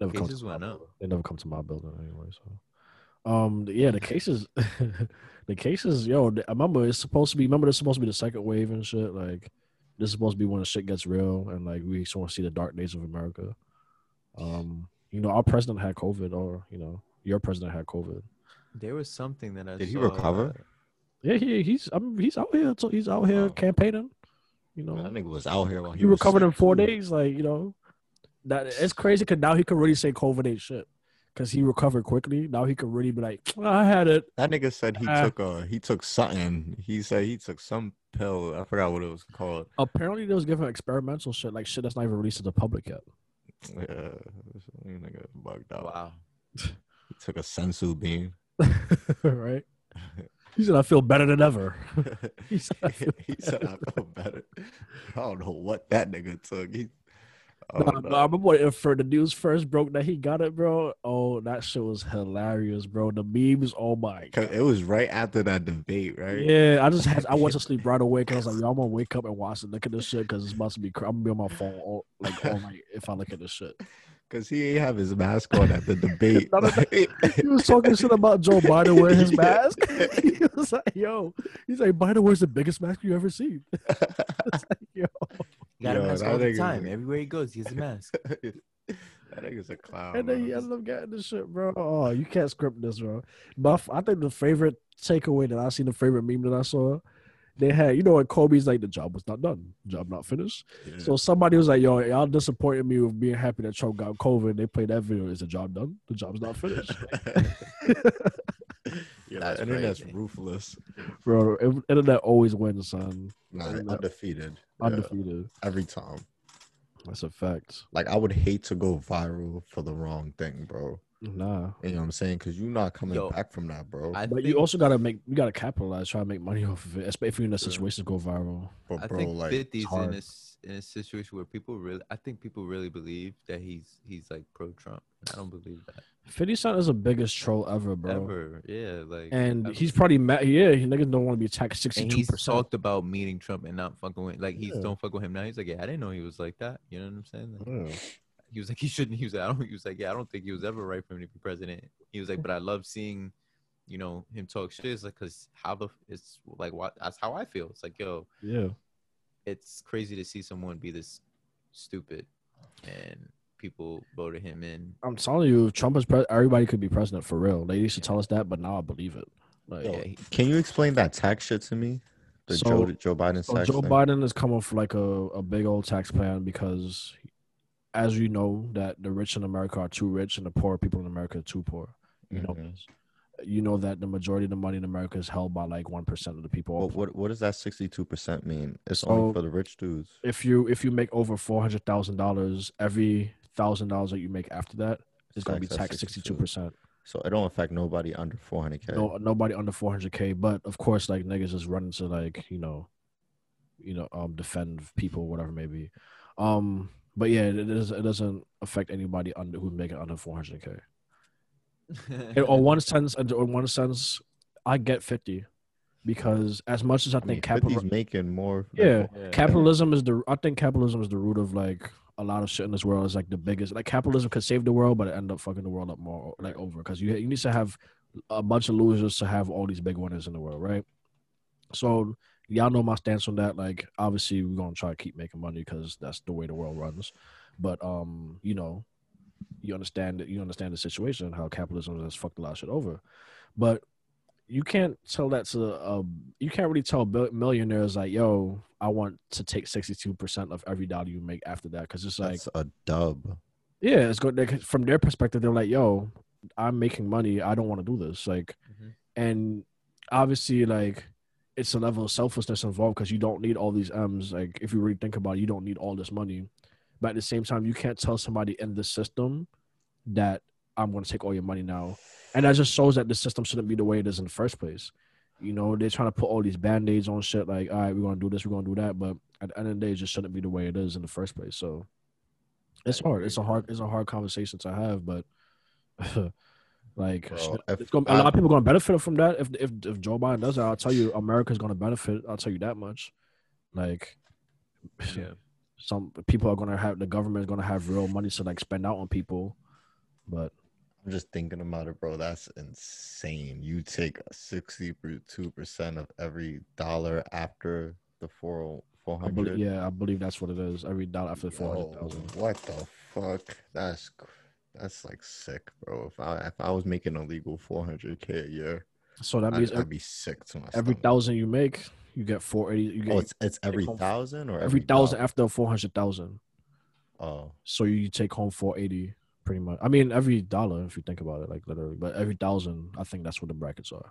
never come cases to my went up building. They never come to my building anyway. So, um, yeah, the cases, the cases, yo, I remember it's supposed to be. Remember, it's supposed to be the second wave and shit. Like, this is supposed to be when the shit gets real and like we sort of see the dark days of America. Um, you know, our president had COVID, or you know, your president had COVID. There was something that i Did he recover? that- Yeah, he he's I mean, he's out here. So he's out here Wow. campaigning. You know, That nigga was out here while he, he was recovered sick, in four days. Like you know, that it's crazy because now he can really say COVID ain't shit because he recovered quickly. Now he can really be like, I had it. That nigga said he Uh, took a he took something. He said he took some pill. I forgot what it was called. Apparently, they was giving experimental shit, like shit that's not even released to the public yet. Yeah, this nigga bugged out. wow He took a senzu bean. right? He said, "I feel better than ever." He said, "I feel he said I feel better. I don't know what that nigga took. He, Oh, Nah, nah, I remember when for the news first broke that he got it, bro. Oh, that shit was hilarious, bro. The memes, oh my god. It was right after that debate, right? Yeah, I just had I went to sleep right away because I was like, yo, I'm gonna wake up and watch and look at this shit because it's about to be. Cr- I'm gonna be on my phone all, like all night if I look at this shit. Because he ain't have his mask on at the debate. He was talking shit about Joe Biden wearing his mask. he was like, yo, he's like, Biden wears the biggest mask you ever seen. It's like, yo, He got a mask all the nigga- time. Everywhere he goes, he has a mask. that nigga's a clown. and then he ended up getting this shit, bro. Oh, you can't script this, bro. But f- I think the favorite takeaway that I seen, the favorite meme that I saw, they had, you know, when Kobe's like, the job was not done, job not finished. Yeah. So somebody was like, yo, y'all disappointed me with being happy that Trump got COVID. They played that video. Is the job done? The job's not finished. yeah, That's internet's crazy. ruthless. bro, internet always wins, son. Nah, Internet undefeated. Yeah, Undefeated. every time. That's a fact. Like I would hate to go viral for the wrong thing, bro. Nah. You know what I'm saying? Because you're not coming Yo, back from that, bro. I But think, you also gotta make you gotta capitalize, try to make money off of it, especially if you're in a Sure. situation to go viral. but I bro, think like 50's in hard. a, s- in a situation where people really, I think people really believe that he's he's like pro Trump. I don't believe that 50 Cent is the biggest troll ever, bro. ever. Yeah, like And ever. he's probably mad. Yeah, he niggas don't want to be taxed and sixty-two he's percent. talked about meeting Trump and not fucking with like he's Yeah. don't fuck with him now. He's like, yeah, I didn't know he was like that. You know what I'm saying? Like, yeah. He was like, he shouldn't. He was like, I don't. He was like, yeah, I don't think he was ever right for him to be president. He was like, but I love seeing, you know, him talk shit. It's like, cause how the it's like what that's how I feel. It's like, yo, Yeah, it's crazy to see someone be this stupid, and people voted him in. I'm telling you, if Trump is president, everybody could be president for real. They used to tell us that, but now I believe it. Like, Yo, Yeah, Can you explain that tax shit to me? The So- Joe Joe Biden So Joe thing? Biden is coming for like a, a big old tax plan because, as you know, that the rich in America are too rich and the poor people in America are too poor. You know Mhm. this. You know that the majority of the money in America is held by like one percent of the people. What, what what does that sixty two percent mean? It's So- only for the rich dudes. If you if you make over four hundred thousand dollars, every thousand dollars that you make after that is going to be Taxed sixty two 62%. So it don't affect nobody under four hundred k. No, nobody under four hundred k. But of course, like niggas just running to like you know, you know, um, defend people, whatever it may be. Um, but yeah, it, does, it doesn't affect anybody under who's making under four hundred k. In or one sense, in in one sense, I get fifty because as much as I I think capitalism 50's making more. yeah, Yeah. capitalism is the I think capitalism is the root of like a lot of shit in this world is like the biggest like capitalism could save the world but it end up fucking the world up more like over because you you need to have a bunch of losers to have all these big winners in the world right so y'all know my stance on that. Like obviously we're gonna try to keep making money because that's the way the world runs. But um you know you understand that you understand the situation and how capitalism has fucked a lot of shit over. But you can't tell that to uh, you can't really tell millionaires like yo i want to take 62% of every dollar you make after that. Because it's like That's a dub. yeah it's good they- from their perspective they're like yo i'm making money. I don't want to do this. Like Mhm. and obviously like it's a level of selflessness involved because you don't need all these m's. Like if you really think about it you don't need all this money. But at the same time you can't tell somebody in the system that i'm going to take all your money now. And that just shows that the system shouldn't be the way it is in the first place. You know they're trying to put all these band-aids on shit like all right we're going to do this we're going to do that. But at the end of the day it just shouldn't be the way it is in the first place. So it's hard. It's a hard it's a hard conversation to have but like Bro, if it's gonna, a lot of people are going to benefit from that if if if Joe Biden does that. I'll tell you, America's going to benefit. I'll tell you that much. Like, Yeah. some people are going to have the government is going to have real money to like spend out on people, but I'm just thinking about it, bro. That's insane. You take sixty-two percent of every dollar after the four four I believe, yeah, I believe that's what it is. Every dollar after four hundred thousand. What the fuck? That's cr- that's like sick, bro. If I if I was making a legal four hundred k a year, So that I'd, means I'd every, be sick to my every stomach. thousand you make, you get four eighty. You oh, get Oh, it's it's every home- thousand or every thousand dollar? after four hundred thousand. Oh, So you take home four eighty, pretty much. I mean, every dollar if you think about it, like literally, but every thousand, I think that's what the brackets are.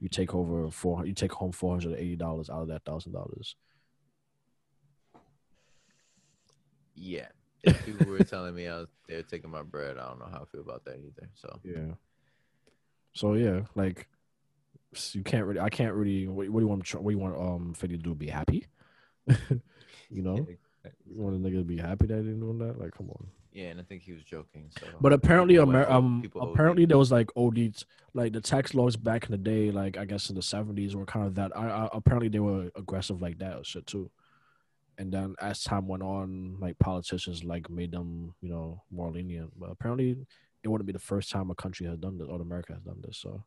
You take over four. You take home four hundred eighty dollars out of that thousand dollars. Yeah. People were telling me I was they were taking my bread, I don't know how I feel about that either. So Yeah. So yeah, like you can't really. I can't really. What, what do you want? What do you want? Um, Fiddy to do? Be happy? you know. You want a nigga to be happy that they doing that? Like, come on. Yeah, and I think he was joking. So, But apparently, Amer- um, apparently there was like OD, like the tax laws back in the day, like I guess in the seventies were kind of that. I, I apparently they were aggressive like that or shit too. And then as time went on, like politicians like made them, you know, more lenient. But apparently, it wouldn't be the first time a country has done this or America has done this. So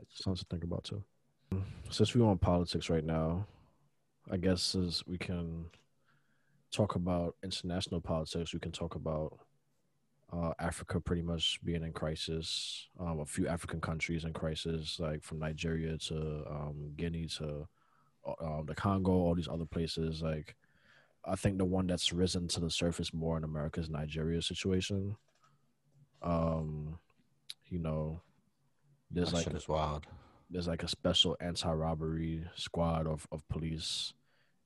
it's something to think about too. Since we're on politics right now, I guess as we can talk about international politics, we can talk about uh, Africa pretty much being in crisis. Um, a few African countries in crisis, like from Nigeria to um, Guinea to uh, um, the Congo, all these other places. Like, I think the one that's risen to the surface more in America is Nigeria's situation. Um, you know, there's That like wild. there's like a special anti-robbery squad of, of police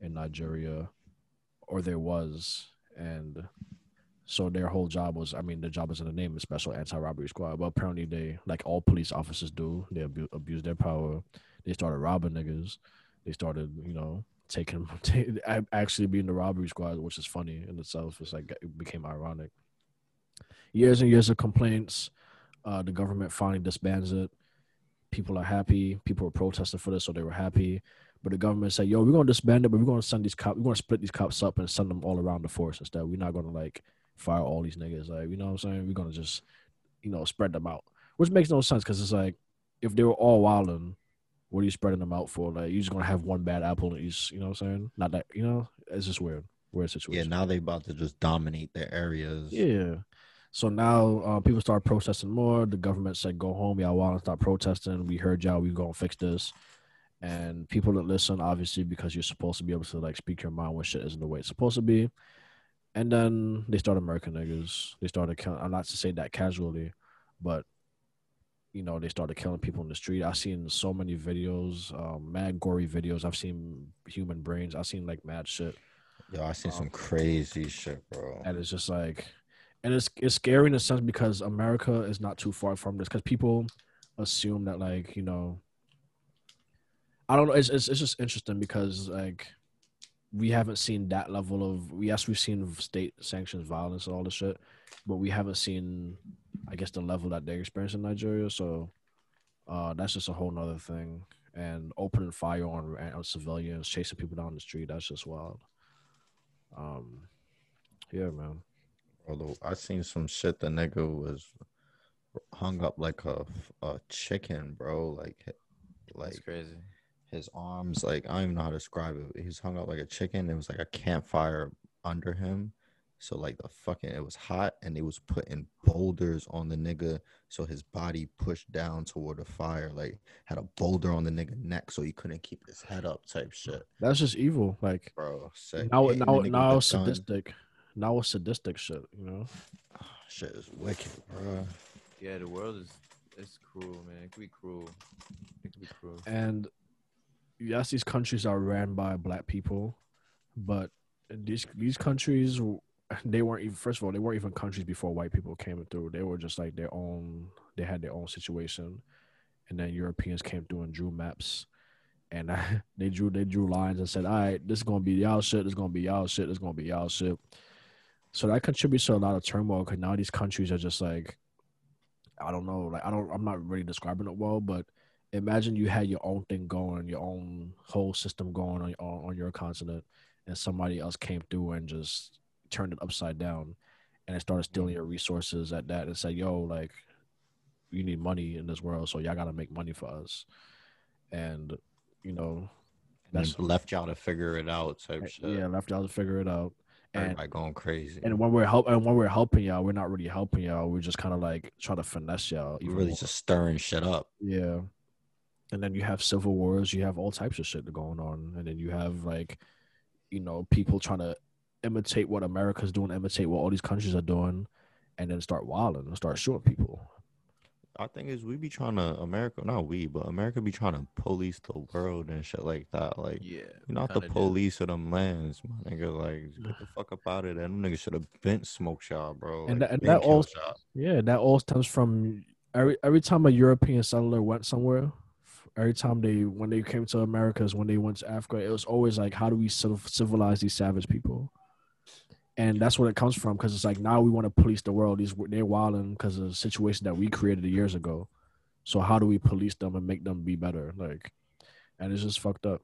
in Nigeria, or there was, and so their whole job was, I mean, the job is in the name, of special anti-robbery squad. But apparently, they like all police officers do, they abu- abuse their power. They started robbing niggas. They started, you know, taking ta- actually being the robbery squad, which is funny in itself. It's like it became ironic. Years and years of complaints. Uh, the government finally disbands it people are happy. People were protesting for this, so they were happy. But the government said, "Yo, we're gonna disband it, but we're gonna send these cops. We're gonna split these cops up and send them all around the force instead. We're not gonna like fire all these niggas. Like, you know what I'm saying? We're gonna just, you know, spread them out. Which makes no sense because it's like, if they were all wilding, what are you spreading them out for? Like, you're just gonna have one bad apple in each. You know what I'm saying? Not that. You know, it's just weird. Weird situation. Yeah, now they about to just dominate their areas. Yeah. So now uh, people start protesting more. The government said, "Go home, y'all. Want to stop protesting? We heard y'all. We gonna fix this." And people that listen, obviously, because you're supposed to be able to like speak your mind when shit isn't the way it's supposed to be. And then they started murking niggas. They started. I'm not to say that casually, but you know they started killing people in the street. I've seen so many videos, um, mad gory videos. I've seen human brains. I've seen like mad shit. Yo, I seen Um, some crazy shit, bro. and it's just like and it's it's scary in a sense because america is not too far from this because people assume that like you know i don't know it's, it's, it's just interesting because like we haven't seen that level of yes we've seen state sanctions violence and all this shit but we haven't seen i guess the level that they experience in nigeria so uh that's just a whole nother thing and opening fire on, on civilians chasing people down the street that's just wild um yeah man Although I seen some shit, the nigga was hung up like a a chicken, bro. Like, like That's crazy. his arms, like I don't even know how to describe it. He's hung up like a chicken. It was like a campfire under him. So like the fucking, it was hot, and they was putting boulders on the nigga, so his body pushed down toward the fire. Like had a boulder on the nigga neck, so he couldn't keep his head up, type shit, that's just evil like bro. Sick. now Hitting now now the it's gun. sadistic now it's sadistic shit you know Ah, shit is wicked, bro. Yeah, the world is it's cruel, man. It could be cruel. It could be cruel. and yes these countries are ran by black people but these these countries they weren't even first of all they weren't even countries before white people came through. They were just like their own they had their own situation. And then europeans came through and drew maps. And they drew they drew lines and said all right this is gonna be y'all shit. This is gonna be y'all shit. This is gonna be y'all shit. So that contributes to a lot of turmoil because now these countries are just like i don't know like i don't i'm not really describing it well but imagine you had your own thing going, your own whole system going on, on on your continent, and somebody else came through and just turned it upside down, and it started stealing mm-hmm. your resources at that, and said, "Yo, like, you need money in this world, so y'all gotta make money for us," and you know, And That's- left y'all to figure it out, type eh, shit. yeah, left y'all to figure it out, and Everybody going crazy. and when we're help and when we're helping y'all, we're not really helping y'all. We're just kind of like trying to finesse y'all. you even really more. just stirring shit up. Yeah. And then you have civil wars, you have all types of shit going on. And then you have like, you know, people trying to imitate what America's doing, imitate what all these countries are doing, and then start wilding and start shooting people. I think is we be trying to America, not we, but America be trying to police the world and shit like that. Like Yeah. you're not the kinda do. police of them lands, my nigga. Like get the fuck up out of there. Them niggas should have been smoke shot, bro. And like, that- and that all- shot. Yeah, that all stems from every every time a European settler went somewhere, every time they when they came to Americas, when they went to Africa, it was always like, how do we civ- civilize these savage people? And that's what it comes from because it's like now we want to police the world. These they're wilding because of the situation that we created years ago. So how do we police them and make them be better? Like, and it's just fucked up.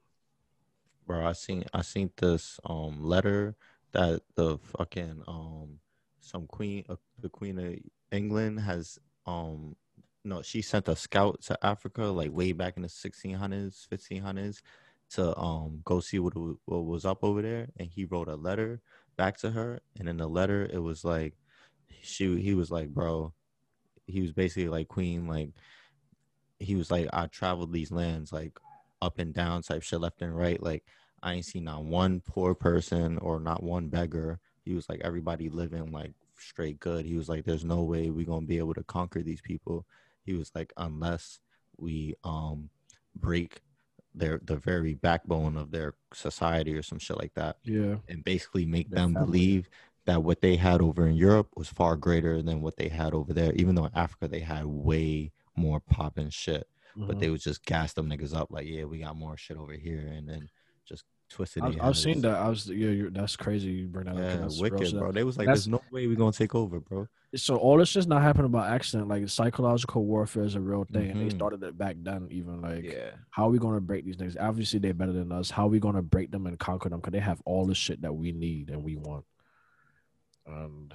bro. I seen I seen this um letter that the fucking um some queen uh, the queen of England has um no she sent a scout to Africa like way back in the 1600s 1500s to um go see what, what was up over there and he wrote a letter back to her and in the letter it was like she he was like bro he was basically like queen like he was like I traveled these lands like up and down type shit left and right like I ain't seen not one poor person or not one beggar. He was like everybody living like straight good. He was like, there's no way we gonna be able to conquer these people. He was like, unless we um break their the very backbone of their society or some shit like that, Yeah, and basically make Their them family. believe that what they had over in Europe was far greater than what they had over there. Even though in Africa they had way more popping shit but Mhm. they would just gas them niggas up like, yeah, we got more shit over here, and then just twisted. I've, I've seen that. I was yeah, you're, that's crazy. You bring that up. 'cause Yeah, that's wicked, bro. They was like, That's- there's no way we're gonna take over, bro. So all this just not happening by accident. Like psychological warfare is a real thing, and they Mhm. started it back then. Even like, yeah. how are we gonna break these niggas? Obviously, they're better than us. How are we gonna break them and conquer them? Because they have all the shit that we need and we want. And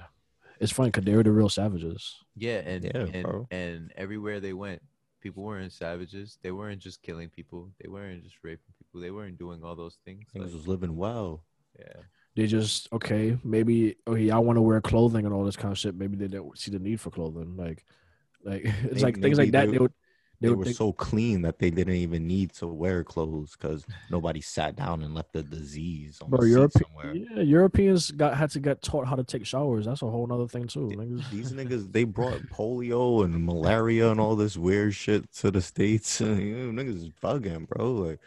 it's funny because they're the real savages. Yeah, and Yeah, and, and everywhere they went, people weren't savages. They weren't just killing people. They weren't just raping people. They weren't doing all those things. Niggas like, was living well. yeah, They just okay, maybe okay, I want to wear clothing and all this kind of shit. Maybe they didn't see the need for clothing. Like, like it's May- like things like that. they- They would, They, they were think, so clean that they didn't even need to wear clothes because nobody sat down and left the disease on bro. the Europe, somewhere. yeah, Europeans got had to get taught how to take showers. That's a whole other thing too. Niggas. These niggas, they brought polio and malaria and all this weird shit to the states. you know, niggas is bugging, bro. Like,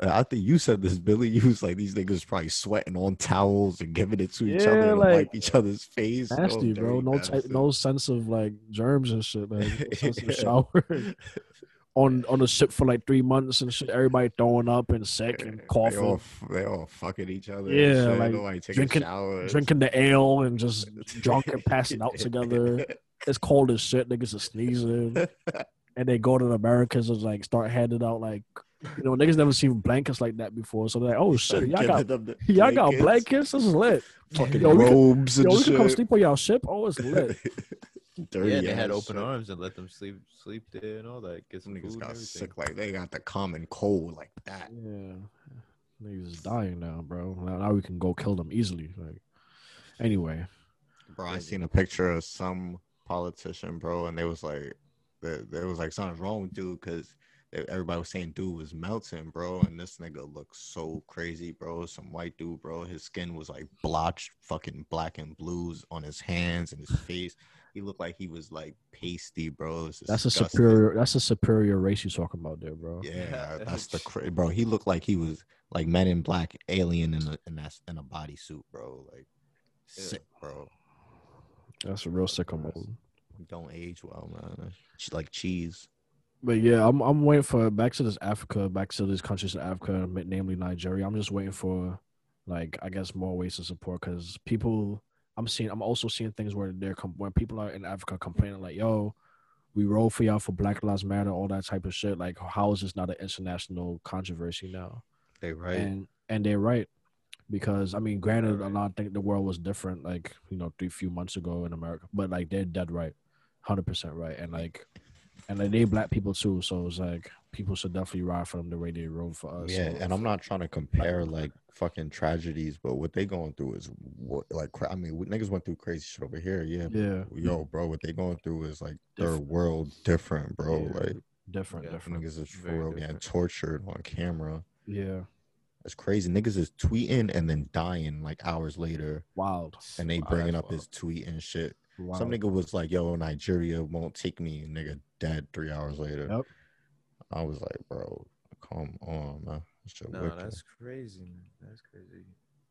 Uh, I think you said this, Billy. You was like, these niggas probably sweating on towels and giving it to each other Yeah, and like, wipe each other's face. Oh, nasty, bro. No type, bastards. no sense of like germs and shit. Like no sense of Yeah. shower. on on the ship for like three months and shit. Everybody throwing up and sick and They coughing, all, they all fucking each other. Yeah, and shit. like, Nobody drinking- showers. drinking the ale and just drunk and passing out together. It's cold as shit. Niggas are sneezing. and they go to the Americans and like start handing out like you know niggas never seen blankets like that before. So they're like, oh shit, y'all got the y'all got blankets, blankets. This is lit. fucking Yo, we could- robes Yo, and we can come sleep on y'all ship. Oh, it's lit. Dirty yeah. They had open shit. arms and let them sleep sleep there and all that. Get some Niggas got sick like they got the common cold like that. Yeah, niggas is dying now, bro. Now, now we can go kill them easily. Like anyway, Bro, I seen a picture of some politician, bro, and they was like, there, there was like something's wrong dude because everybody was saying dude was melting, bro, and this nigga looked so crazy, bro. Some white dude, bro. His skin was like blotched, fucking black and blues on his hands and his face. He looked like he was like pasty, bro. It was that's a superior. That's a superior race you talking about there, bro. Yeah, that's the cra- bro. He looked like he was like Men in Black alien in a in that in a bodysuit, bro. Like Yeah. sick, bro. That's a real sicko mode. Don't age well, man. It's like cheese. But yeah, I'm I'm waiting for back to this Africa, back to these countries in Africa, namely Nigeria. I'm just waiting for like I guess more ways to support because people. I'm seeing. I'm also seeing things where they're when people are in Africa complaining like, "Yo, we roll for y'all for Black Lives Matter, all that type of shit." Like, how is this not an international controversy now? They right. And and they're right because I mean, granted, a lot of think the world was different, like you know, three few months ago in America, but like they're dead right, hundred percent right, and like, and like they black people too, so it's like people should definitely ride for them the way they rode for us. yeah, So, and I'm not trying to compare like fucking tragedies, but what they going through is what like I mean, niggas went through crazy shit over here. Yeah, yeah, yo, bro, what they going through is like Different. world different, bro. Yeah. Like different, Yeah. different. niggas is for real getting tortured on camera. Yeah, It's crazy. Niggas is tweeting and then dying like hours later, wild. and they bringing that's up his tweet and shit. wild. Some nigga was like, "Yo, Nigeria won't take me." Nigga dead three hours later. Yep. I was like, "Bro, come on, man." No, wicked. that's crazy, man. That's crazy.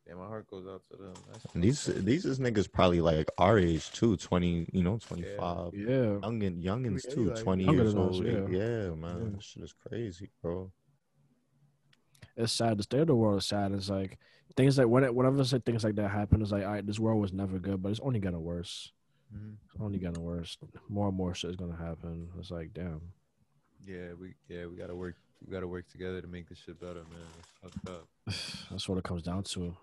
Yeah, my heart goes out to them. That's And these these is niggas probably like our age too, twenty, you know, twenty five. yeah, Youngin, youngins Yeah, too, like twenty years than us, old. yeah. Yeah, man, Yeah. this shit is crazy, bro. it's sad. The state of the world is sad. It's like things like when it, whenever I say things like that happen, it's like, all right, this world was never good, but it's only getting worse. Mhm. It's only getting worse. More and more shit is gonna happen. It's like, damn. Yeah, we yeah we gotta work we gotta work together to make this shit better, man. It's fucked up. That's what it comes down to.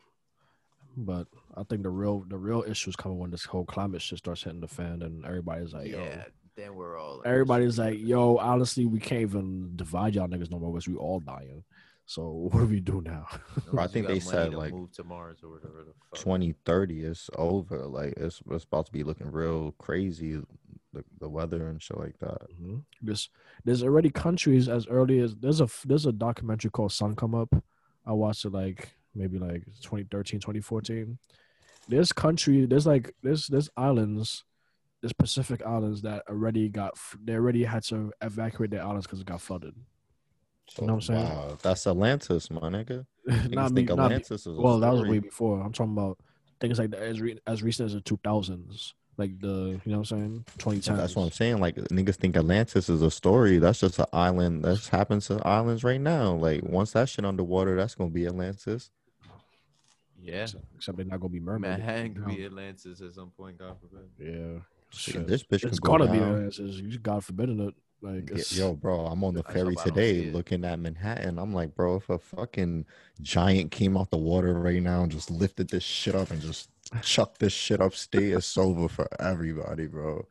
But I think the real the real issue is coming when this whole climate shit starts hitting the fan, and everybody's like, yo, yeah, then we're all everybody's like, yo, honestly, we can't even divide y'all niggas no more because we all dying. So what do we do now? I think they said, like, move to Mars or whatever 2030 is over. Like it's it's about to be looking real crazy. The, the weather and shit like that. Mhm. There's there's already countries as early as there's a there's a documentary called Sun Come Up. I watched it like maybe like 2013, 2014. There's country, there's like there's there's islands, there's Pacific islands that already got they already had to evacuate their islands because it got flooded. So, know what I'm saying? Wow, that's Atlantis, my nigga. not Niggas me, think not. Atlantis is a Well, that was way before. I'm talking about things like that as re- as recent as the 2000s, like the you know what I'm saying, 2010s. That's what I'm saying. Like niggas think Atlantis is a story. That's just an island. That's happens to islands right now. Like once that shit underwater, that's gonna be Atlantis. Yeah, Except they're not gonna be mermaids. Manhattan could be Atlantis at some point. God forbid. Yeah. Shit, Shit. this bitch It's gonna be. Atlantis. You God forbid it. Like Yo, bro, I'm on the ferry hope I don't today looking at Manhattan. I'm like, bro, if a fucking giant came out the water right now and just lifted this shit up and just chucked this shit upstate, it's over for everybody, bro.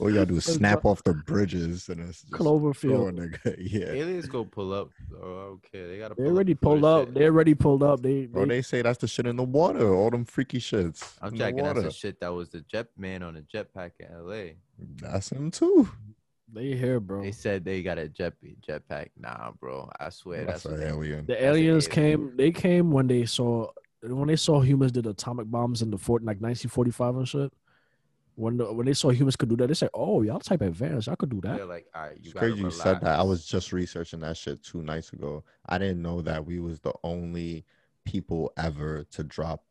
All you gotta do is snap off the bridges and it's just Cloverfield. go, nigga. Yeah. Aliens go pull up. Oh, I don't care. They gotta. They already up pulled up. shit. They already pulled up. They, Bro, they, they say that's the shit in the water, all them freaky shits. I'm in the jacking. That's the shit that was the jet man on a jetpack in L.A. That's him too. They here, bro. They said they got a jet jetpack. Nah, bro. I swear That's, that's, an alien. The aliens alien. came. They came when they saw when they saw humans did atomic bombs in the fort like 1945 and shit. When the, when they saw humans could do that, they said, "Oh, y'all type advanced. Y'all could do that." They're like, all right, you It's gotta crazy you said that. I was just researching that shit two nights ago. I didn't know that we was the only people ever to drop a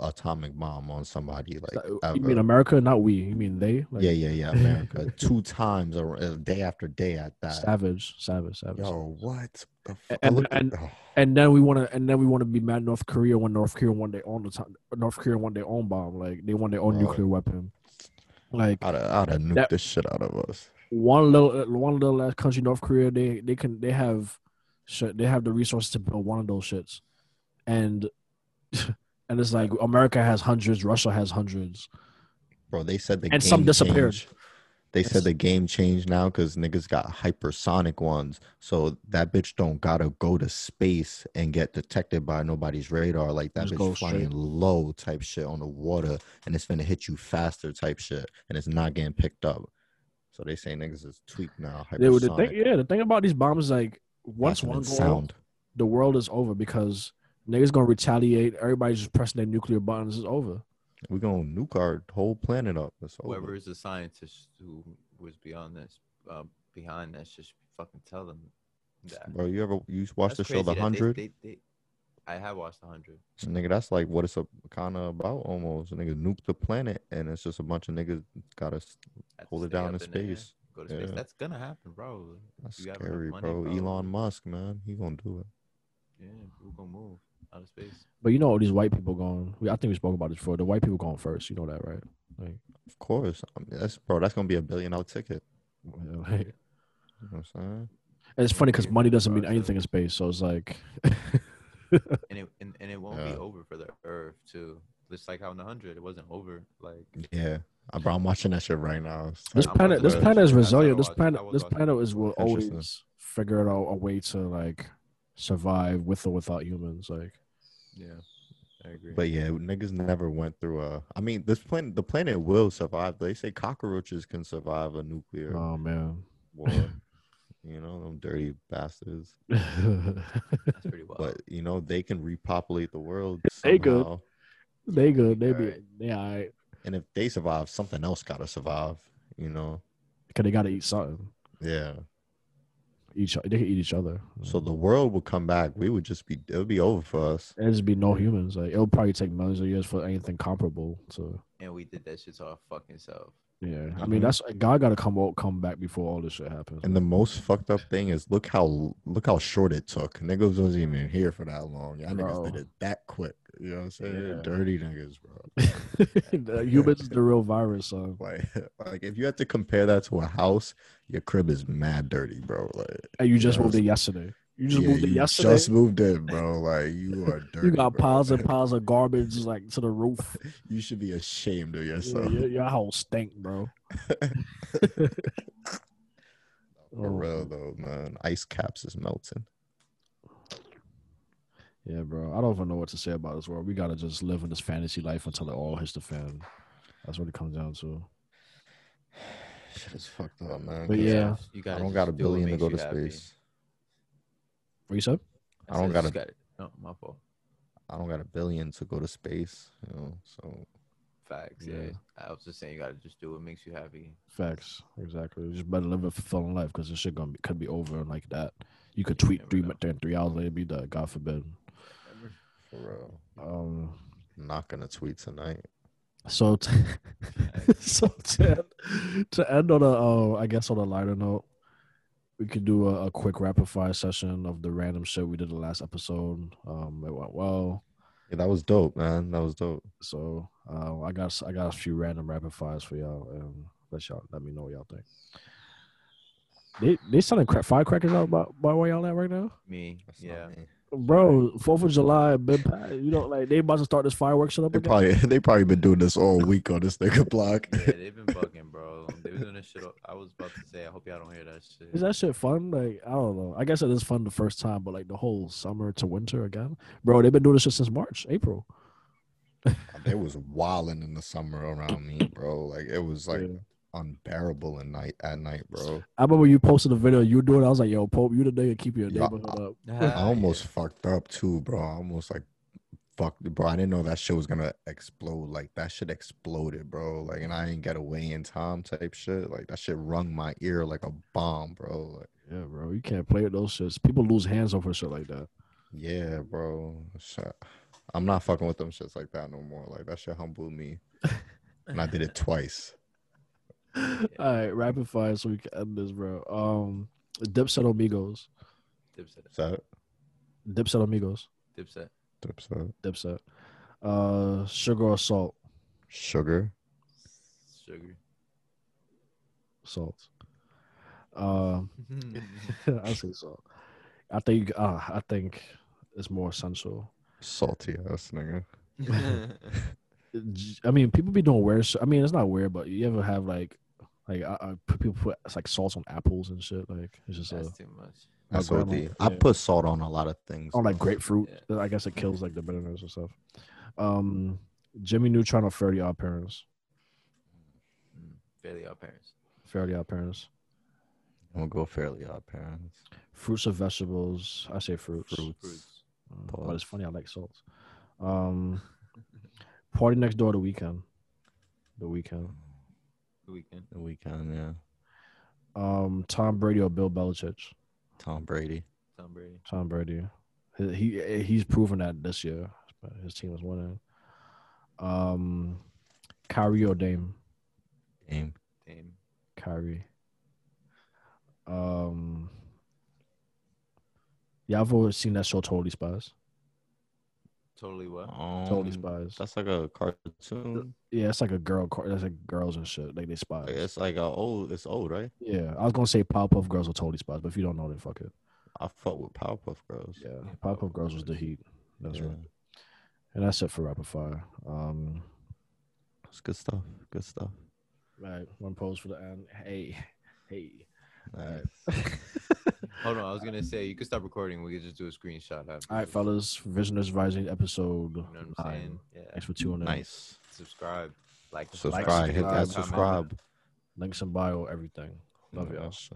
atomic bomb on somebody like uh, you ever. mean America, not we? You mean they? Like, yeah, yeah, yeah. America two times a, a uh, day after day at that. Savage, savage, savage. Yo, what? The I And- looked and- oh, And then we want to, and then we want to be mad North Korea when North Korea want their own atomic, North Korea want their own bomb, like they want their own Bro. nuclear weapon. Like I'd have, I'd have nuked That- the shit out of us. one little, uh, one little last country, North Korea, they they can they have, shit, they have the resources to build one of those shits, and and it's like America has hundreds, Russia has hundreds. Bro, they said the And some disappeared. changed. They Yes. said the game changed now because niggas got hypersonic ones. So that bitch don't gotta go to space and get detected by nobody's radar. Like that Just bitch straight. flying low type shit on the water and it's gonna hit you faster type shit. And it's not getting picked up. So they say niggas is tweaked now. Were the thing, yeah. The thing about these bombs is like once one sound. the world is over because niggas gonna retaliate. Everybody's just pressing their nuclear buttons. It's over. We're gonna nuke our whole planet up. It's Whoever is the scientist who was beyond this, uh, behind this, just fucking tell them that. Bro, you ever you watched the show The Hundred? they- they- I have watched The Hundred. Nigga, that's like what it's a kind of about almost. Nigga nuke the planet and it's just a bunch of niggas gotta s- Have to hold it down in up the air, space. Go to space. Yeah. That's gonna happen, bro. That's You scary, money, bro. bro. Elon Musk, man, he gonna do it. Yeah, we're gonna move out of space. But you know, all these white people going. we- I think we spoke about this before. The white people going first. You know that, right? Like, Of course, I mean, that's bro. That's gonna be a billion dollar ticket. yeah, like- You know what I'm saying? and it's funny because money doesn't mean anything in space. So it's like, And it and, and it won't Yeah. be over for the Earth too. Just like how in the hundred, it wasn't over. Like Yeah, Uh, bro. I'm watching that shit right now. It's this I'm planet, this planet is resilient. This planet, this planet is will always figure out a way to like survive with or without humans. Like, yeah, I agree. But yeah, niggas never went through a. I mean, this planet, the planet will survive. They say cockroaches can survive a nuclear oh man, war. you know, them dirty bastards. that's pretty wild. But you know, they can repopulate the world They good. They good. They be Alright. yeah. all right. And if they survive, something else gotta survive. You know. Cause they gotta eat something. Yeah. Each they can eat each other. So the world would come back. We would just be. It would be over for us. There'd just be no humans. Like it'll probably take millions of years for anything comparable to. and we did that shit to our fucking self. Yeah, I mean Mhm. that's God got to come out, come back before all this shit happens. And the most fucked up thing is look how look how short it took. Niggas wasn't even here for that long. Y'all niggas did it that quick. You know what I'm saying? Yeah. Dirty niggas, bro. The humans is the real virus, son. Like, like if you had to compare that to a house, your crib is mad dirty, bro. Like And you just Yeah, moved it's- in yesterday. You just yeah, moved you yesterday. Just moved in, bro. Like you are dirty. you got bro. piles and piles of garbage like to the roof. You should be ashamed of Yeah, yourself. your, your house stink, bro. For Oh, real though, man. Ice caps is melting. Yeah, bro. I don't even know what to say about this world. We gotta just live in this fantasy life until it all hits the fan. That's what it comes down to. Shit is fucked up, man. But 'cause yeah. you gotta I don't got a billion to go to space. What you said? I don't got gotta- it. No, my fault. I don't got a billion to go to space, you know. So Facts. Yeah. Yeah. I was just saying, you gotta just do what makes you happy. Facts. Exactly. You just better live a fulfilling life because this shit gonna be, could be over like that. You could tweet never three know. three hours later be dead. God forbid. For real. Um. I'm not gonna tweet tonight. So, t- so to, to end on a, uh, I guess on a lighter note, we could do a, a quick rapid fire session of the random shit we did the last episode. Um, it went well. Yeah, that was dope, man. That was dope. So, uh, I got s- I got a few random rapid fires for y'all, and let y'all let me know what y'all think. They they selling cra- firecrackers out by, by where y'all at right now, Me. That's not yeah. Me. bro. Fourth of July, been you know like they about to start this fireworks shit up They again. probably they probably been doing this all week on this nigga block. Yeah, they've been bugging, bro. They've been doing this shit. all- I was about to say, I hope y'all don't hear that shit. Is that shit fun? Like I don't know. I guess it is fun the first time, but like the whole summer to winter again, bro. They've been doing this shit since March, April. they was wilding in the summer around me, bro. Like it was like Yeah. Unbearable at night at night, bro. I remember you posted a video you were doing. I was like, "Yo, Pope, you the nigga keep your Yeah, neighborhood up." I almost fucked up too, bro. I almost like fucked, bro. I didn't know that shit was gonna explode. Like that shit exploded, bro. Like, and I didn't get away in time, type shit. Like that shit rung my ear like a bomb, bro. Like, Yeah, bro. You can't play with those shits. People lose hands over shit like that. yeah, bro. Shit. I'm not fucking with them shits like that no more. Like that shit humbled me, and I did it twice. All right, rapid fire, so we can end this, bro. Um, Dipset Amigos, Dipset. Is that Dipset Amigos, Dipset. Dipset? Dipset. Uh, sugar or salt? Sugar. Sugar. Salt. Um, I say salt. I think. Uh, I think it's more essential. Salty ass nigga. J- I mean, people be doing weird. Shit. I mean, it's not weird, but you ever have like, like I, I, put- people put it's like salt on apples and shit. Like it's just a, too much. That's grandma- OD. I put salt on a lot of things. on like bro. grapefruit. I guess it kills like the bitterness and stuff. Um, Jimmy Neutron or Fairly Odd Parents? Mm, Fairly Odd Parents. Fairly Odd Parents. I'm gonna go fairly odd parents. Fruits or vegetables? I say fruits. Fruits. Fruits. Uh, but it's funny. I like salt. Um, PartyNextDoor. The Weeknd. The Weeknd. The Weeknd. The Weeknd, yeah. Um, Tom Brady or Bill Belichick? Tom Brady. Tom Brady. Tom Brady. He, he he's proven that this year. His team is winning. Um, Kyrie or Dame? Dame. Dame. Kyrie. Um, yeah, I've always seen that show Totally Spies. Totally what? Totally Um, Spies. That's like a cartoon. Yeah, it's like a girl. car- That's like girls and shit. Like they spies. Like, It's like a old. It's old, right? Yeah, I was gonna say Powerpuff Girls or Totally Spies, but if you don't know, then fuck it. I fuck with Powerpuff Girls. Yeah, Powerpuff Girls was the heat. That's Yeah. right. And that's it for rapid fire. Um, It's good stuff. Good stuff. right, one pose for the end. Hey, hey. Nice. Hold on, I was gonna say you could stop recording. We could just do a screenshot. After All right, fellas. Visionaries Rising episode You know what I'm nine. saying? Yeah. Thanks for tuning in. Nice. Subscribe. Like. Subscribe. Hit that subscribe, subscribe. Links in bio, everything. Love Yeah, y'all. that's,